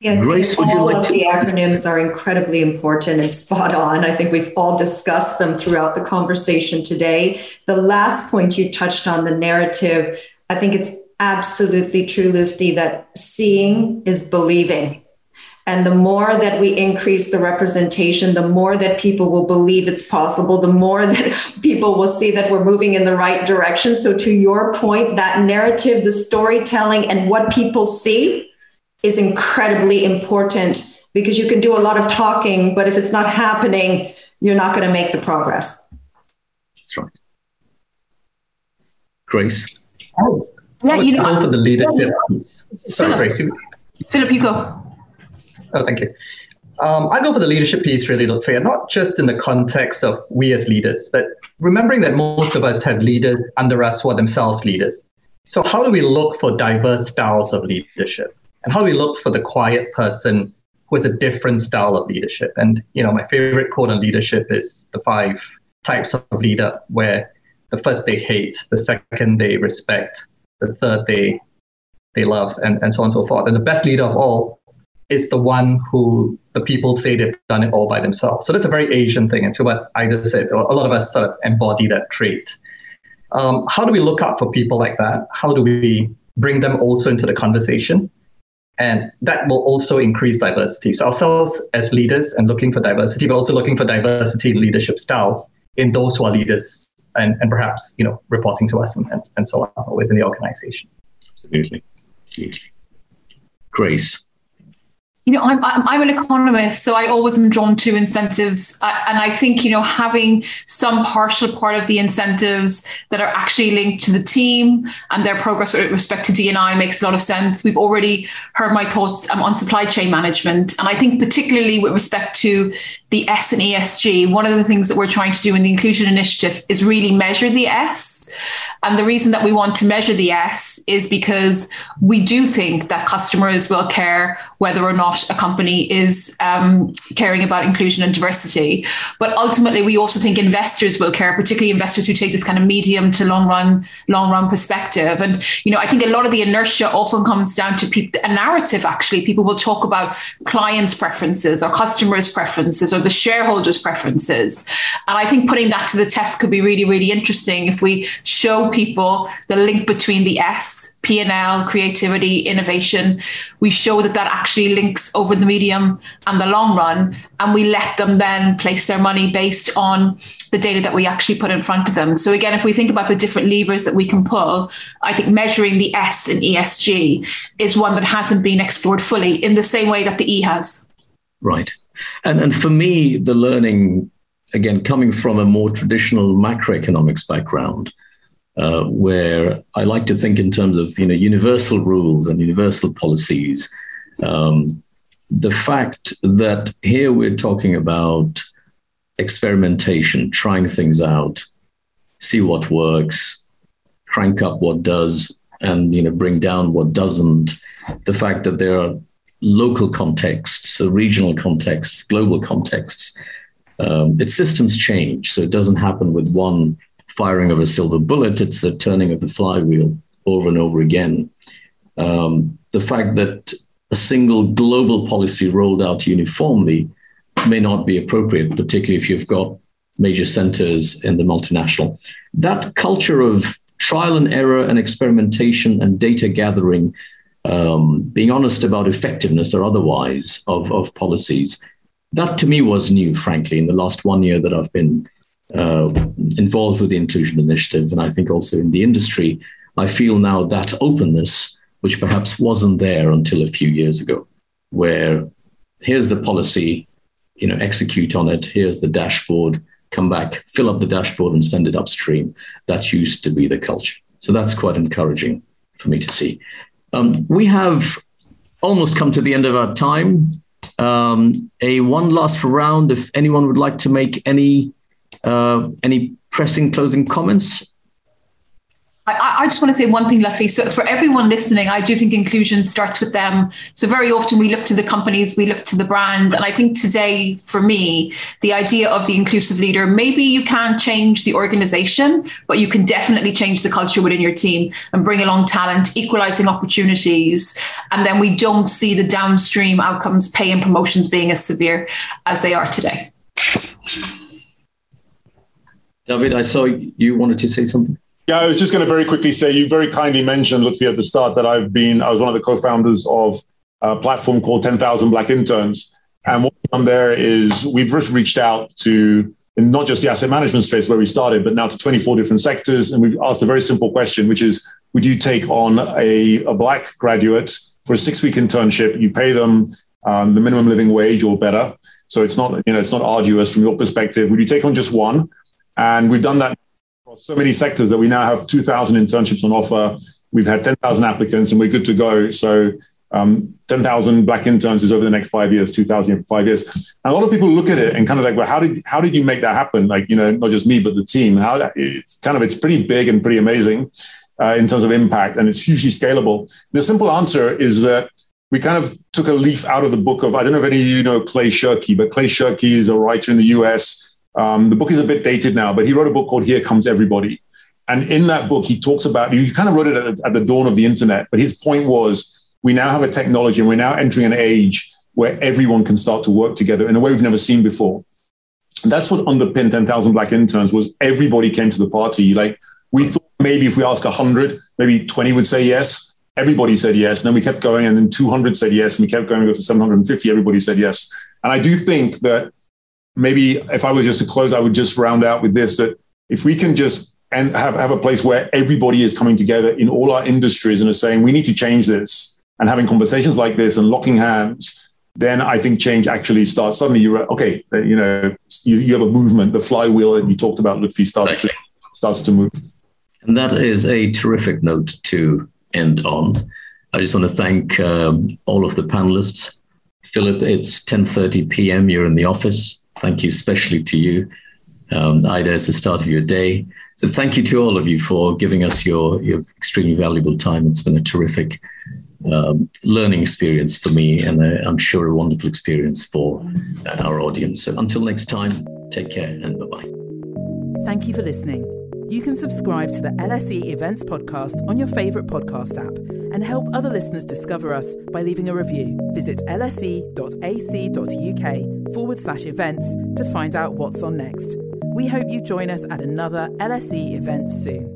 Yeah, Grace, would you like to? The acronyms are incredibly important and spot on. I think we've all discussed them throughout the conversation today. The last point you touched on, the narrative, I think it's absolutely true, Lutfi, that seeing is believing. And the more that we increase the representation, the more that people will believe it's possible, the more that people will see that we're moving in the right direction. So, to your point, that narrative, the storytelling, and what people see is incredibly important because you can do a lot of talking, but if it's not happening, you're not going to make the progress. That's right. Grace? Oh, yeah, you know, for the leadership. Sorry, Philip. Grace. You, Philip, you go. Oh, thank you. Um, I go for the leadership piece really, Lutfia, not just in the context of we as leaders, but remembering that most of us have leaders under us who are themselves leaders. So how do we look for diverse styles of leadership? And how do we look for the quiet person who has a different style of leadership? And you know, my favorite quote on leadership is the five types of leader, where the first they hate, the second they respect, the third they they love, and, and so on and so forth. And the best leader of all is the one who the people say they've done it all by themselves. So that's a very Asian thing. And to what I just said, a lot of us sort of embody that trait. Um, how do we look out for people like that? How do we bring them also into the conversation? And that will also increase diversity. So ourselves as leaders and looking for diversity, but also looking for diversity in leadership styles in those who are leaders and, and perhaps, you know, reporting to us and, and, and so on within the organization. Absolutely. Absolutely. Grace you know, I'm, I'm, an economist, so I always am drawn to incentives. And I think, you know, having some partial part of the incentives that are actually linked to the team and their progress with respect to D&I makes a lot of sense. We've already heard my thoughts um, on supply chain management. And I think particularly with respect to the S and ESG, one of the things that we're trying to do in the inclusion initiative is really measure the S. And the reason that we want to measure the S is because we do think that customers will care whether or not a company is um, caring about inclusion and diversity. But ultimately, we also think investors will care, particularly investors who take this kind of medium to long run, long run perspective. And you know, I think a lot of the inertia often comes down to a narrative. Actually, people will talk about clients' preferences or customers' preferences or the shareholders' preferences. And I think putting that to the test could be really, really interesting if we show people the link between the S, P&L, creativity, innovation. We show that that actually links over the medium and the long run, and we let them then place their money based on the data that we actually put in front of them. So again, if we think about the different levers that we can pull, I think measuring the S in ESG is one that hasn't been explored fully in the same way that the E has. Right. And and for me, the learning again coming from a more traditional macroeconomics background, uh, where I like to think in terms of you know universal rules and universal policies. Um, the fact that here we're talking about experimentation, trying things out, see what works, crank up what does, and you know bring down what doesn't. The fact that there are local contexts, regional contexts, global contexts, um, its systems change. So it doesn't happen with one firing of a silver bullet, it's the turning of the flywheel over and over again. Um, the fact that a single global policy rolled out uniformly may not be appropriate, particularly if you've got major centers in the multinational. That culture of trial and error and experimentation and data gathering, um, being honest about effectiveness or otherwise of, of policies, that to me was new, frankly, in the last one year that I've been uh, involved with the inclusion initiative, and I think also in the industry, I feel now that openness, which perhaps wasn't there until a few years ago, where here's the policy, you know, execute on it. Here's the dashboard. Come back, fill up the dashboard, and send it upstream. That used to be the culture. So that's quite encouraging for me to see. Um, we have almost come to the end of our time. Um, a one last round. If anyone would like to make any uh, any pressing closing comments? I, I, just want to say one thing, Lutfi. So, for everyone listening, I do think inclusion starts with them. So, very often we look to the companies, we look to the brand. And I think today, for me, the idea of the inclusive leader maybe you can't change the organization, but you can definitely change the culture within your team and bring along talent, equalizing opportunities. And then we don't see the downstream outcomes, pay and promotions being as severe as they are today. David, I saw you wanted to say something. Yeah, I was just going to very quickly say you very kindly mentioned Lutfi at the start that I've been I was one of the co-founders of a platform called 10,000 Black Interns. And what we've done there is we've reached out to not just the asset management space where we started, but now to 24 different sectors. And we've asked a very simple question, which is would you take on a, a black graduate for a six week internship? You pay them um, the minimum living wage or better. So it's not, you know, it's not arduous from your perspective. Would you take on just one? And we've done that across so many sectors that we now have 2,000 internships on offer. We've had 10,000 applicants and we're good to go. So um, 10,000 black interns is over the next five years, 2,000 in five years. And a lot of people look at it and kind of like, well, how did how did you make that happen? Like, you know, not just me, but the team. How it's kind of it's pretty big and pretty amazing uh, in terms of impact, and it's hugely scalable. The simple answer is that we kind of took a leaf out of the book of I don't know if any of you know Clay Shirky, but Clay Shirky is a writer in the U.S. Um, the book is a bit dated now, but he wrote a book called Here Comes Everybody. And in that book, he talks about, he kind of wrote it at, at the dawn of the internet, but his point was we now have a technology and we're now entering an age where everyone can start to work together in a way we've never seen before. And that's what underpinned 10,000 Black interns was everybody came to the party. Like we thought maybe if we ask 100, maybe 20 would say yes. Everybody said yes. And then we kept going and then 200 said yes. And we kept going to go to 750. Everybody said yes. And I do think that maybe if I was just to close, I would just round out with this, that if we can just and have, have a place where everybody is coming together in all our industries and are saying, we need to change this and having conversations like this and locking hands, then I think change actually starts. Suddenly you're okay. You know, you, you have a movement. The flywheel that you talked about, Lutfi, starts to starts to move. And that is a terrific note to end on. I just want to thank um, all of the panelists. Philip, it's 10:30 p.m. You're in the office. Thank you, especially to you. Um, Ida, it's the start of your day. So thank you to all of you for giving us your, your extremely valuable time. It's been a terrific um, learning experience for me, and uh, I'm sure a wonderful experience for uh, our audience. So until next time, take care and bye bye. Thank you for listening. You can subscribe to the LSE Events Podcast on your favourite podcast app and help other listeners discover us by leaving a review. Visit lse.ac.uk forward slash events to find out what's on next. We hope you join us at another LSE event soon.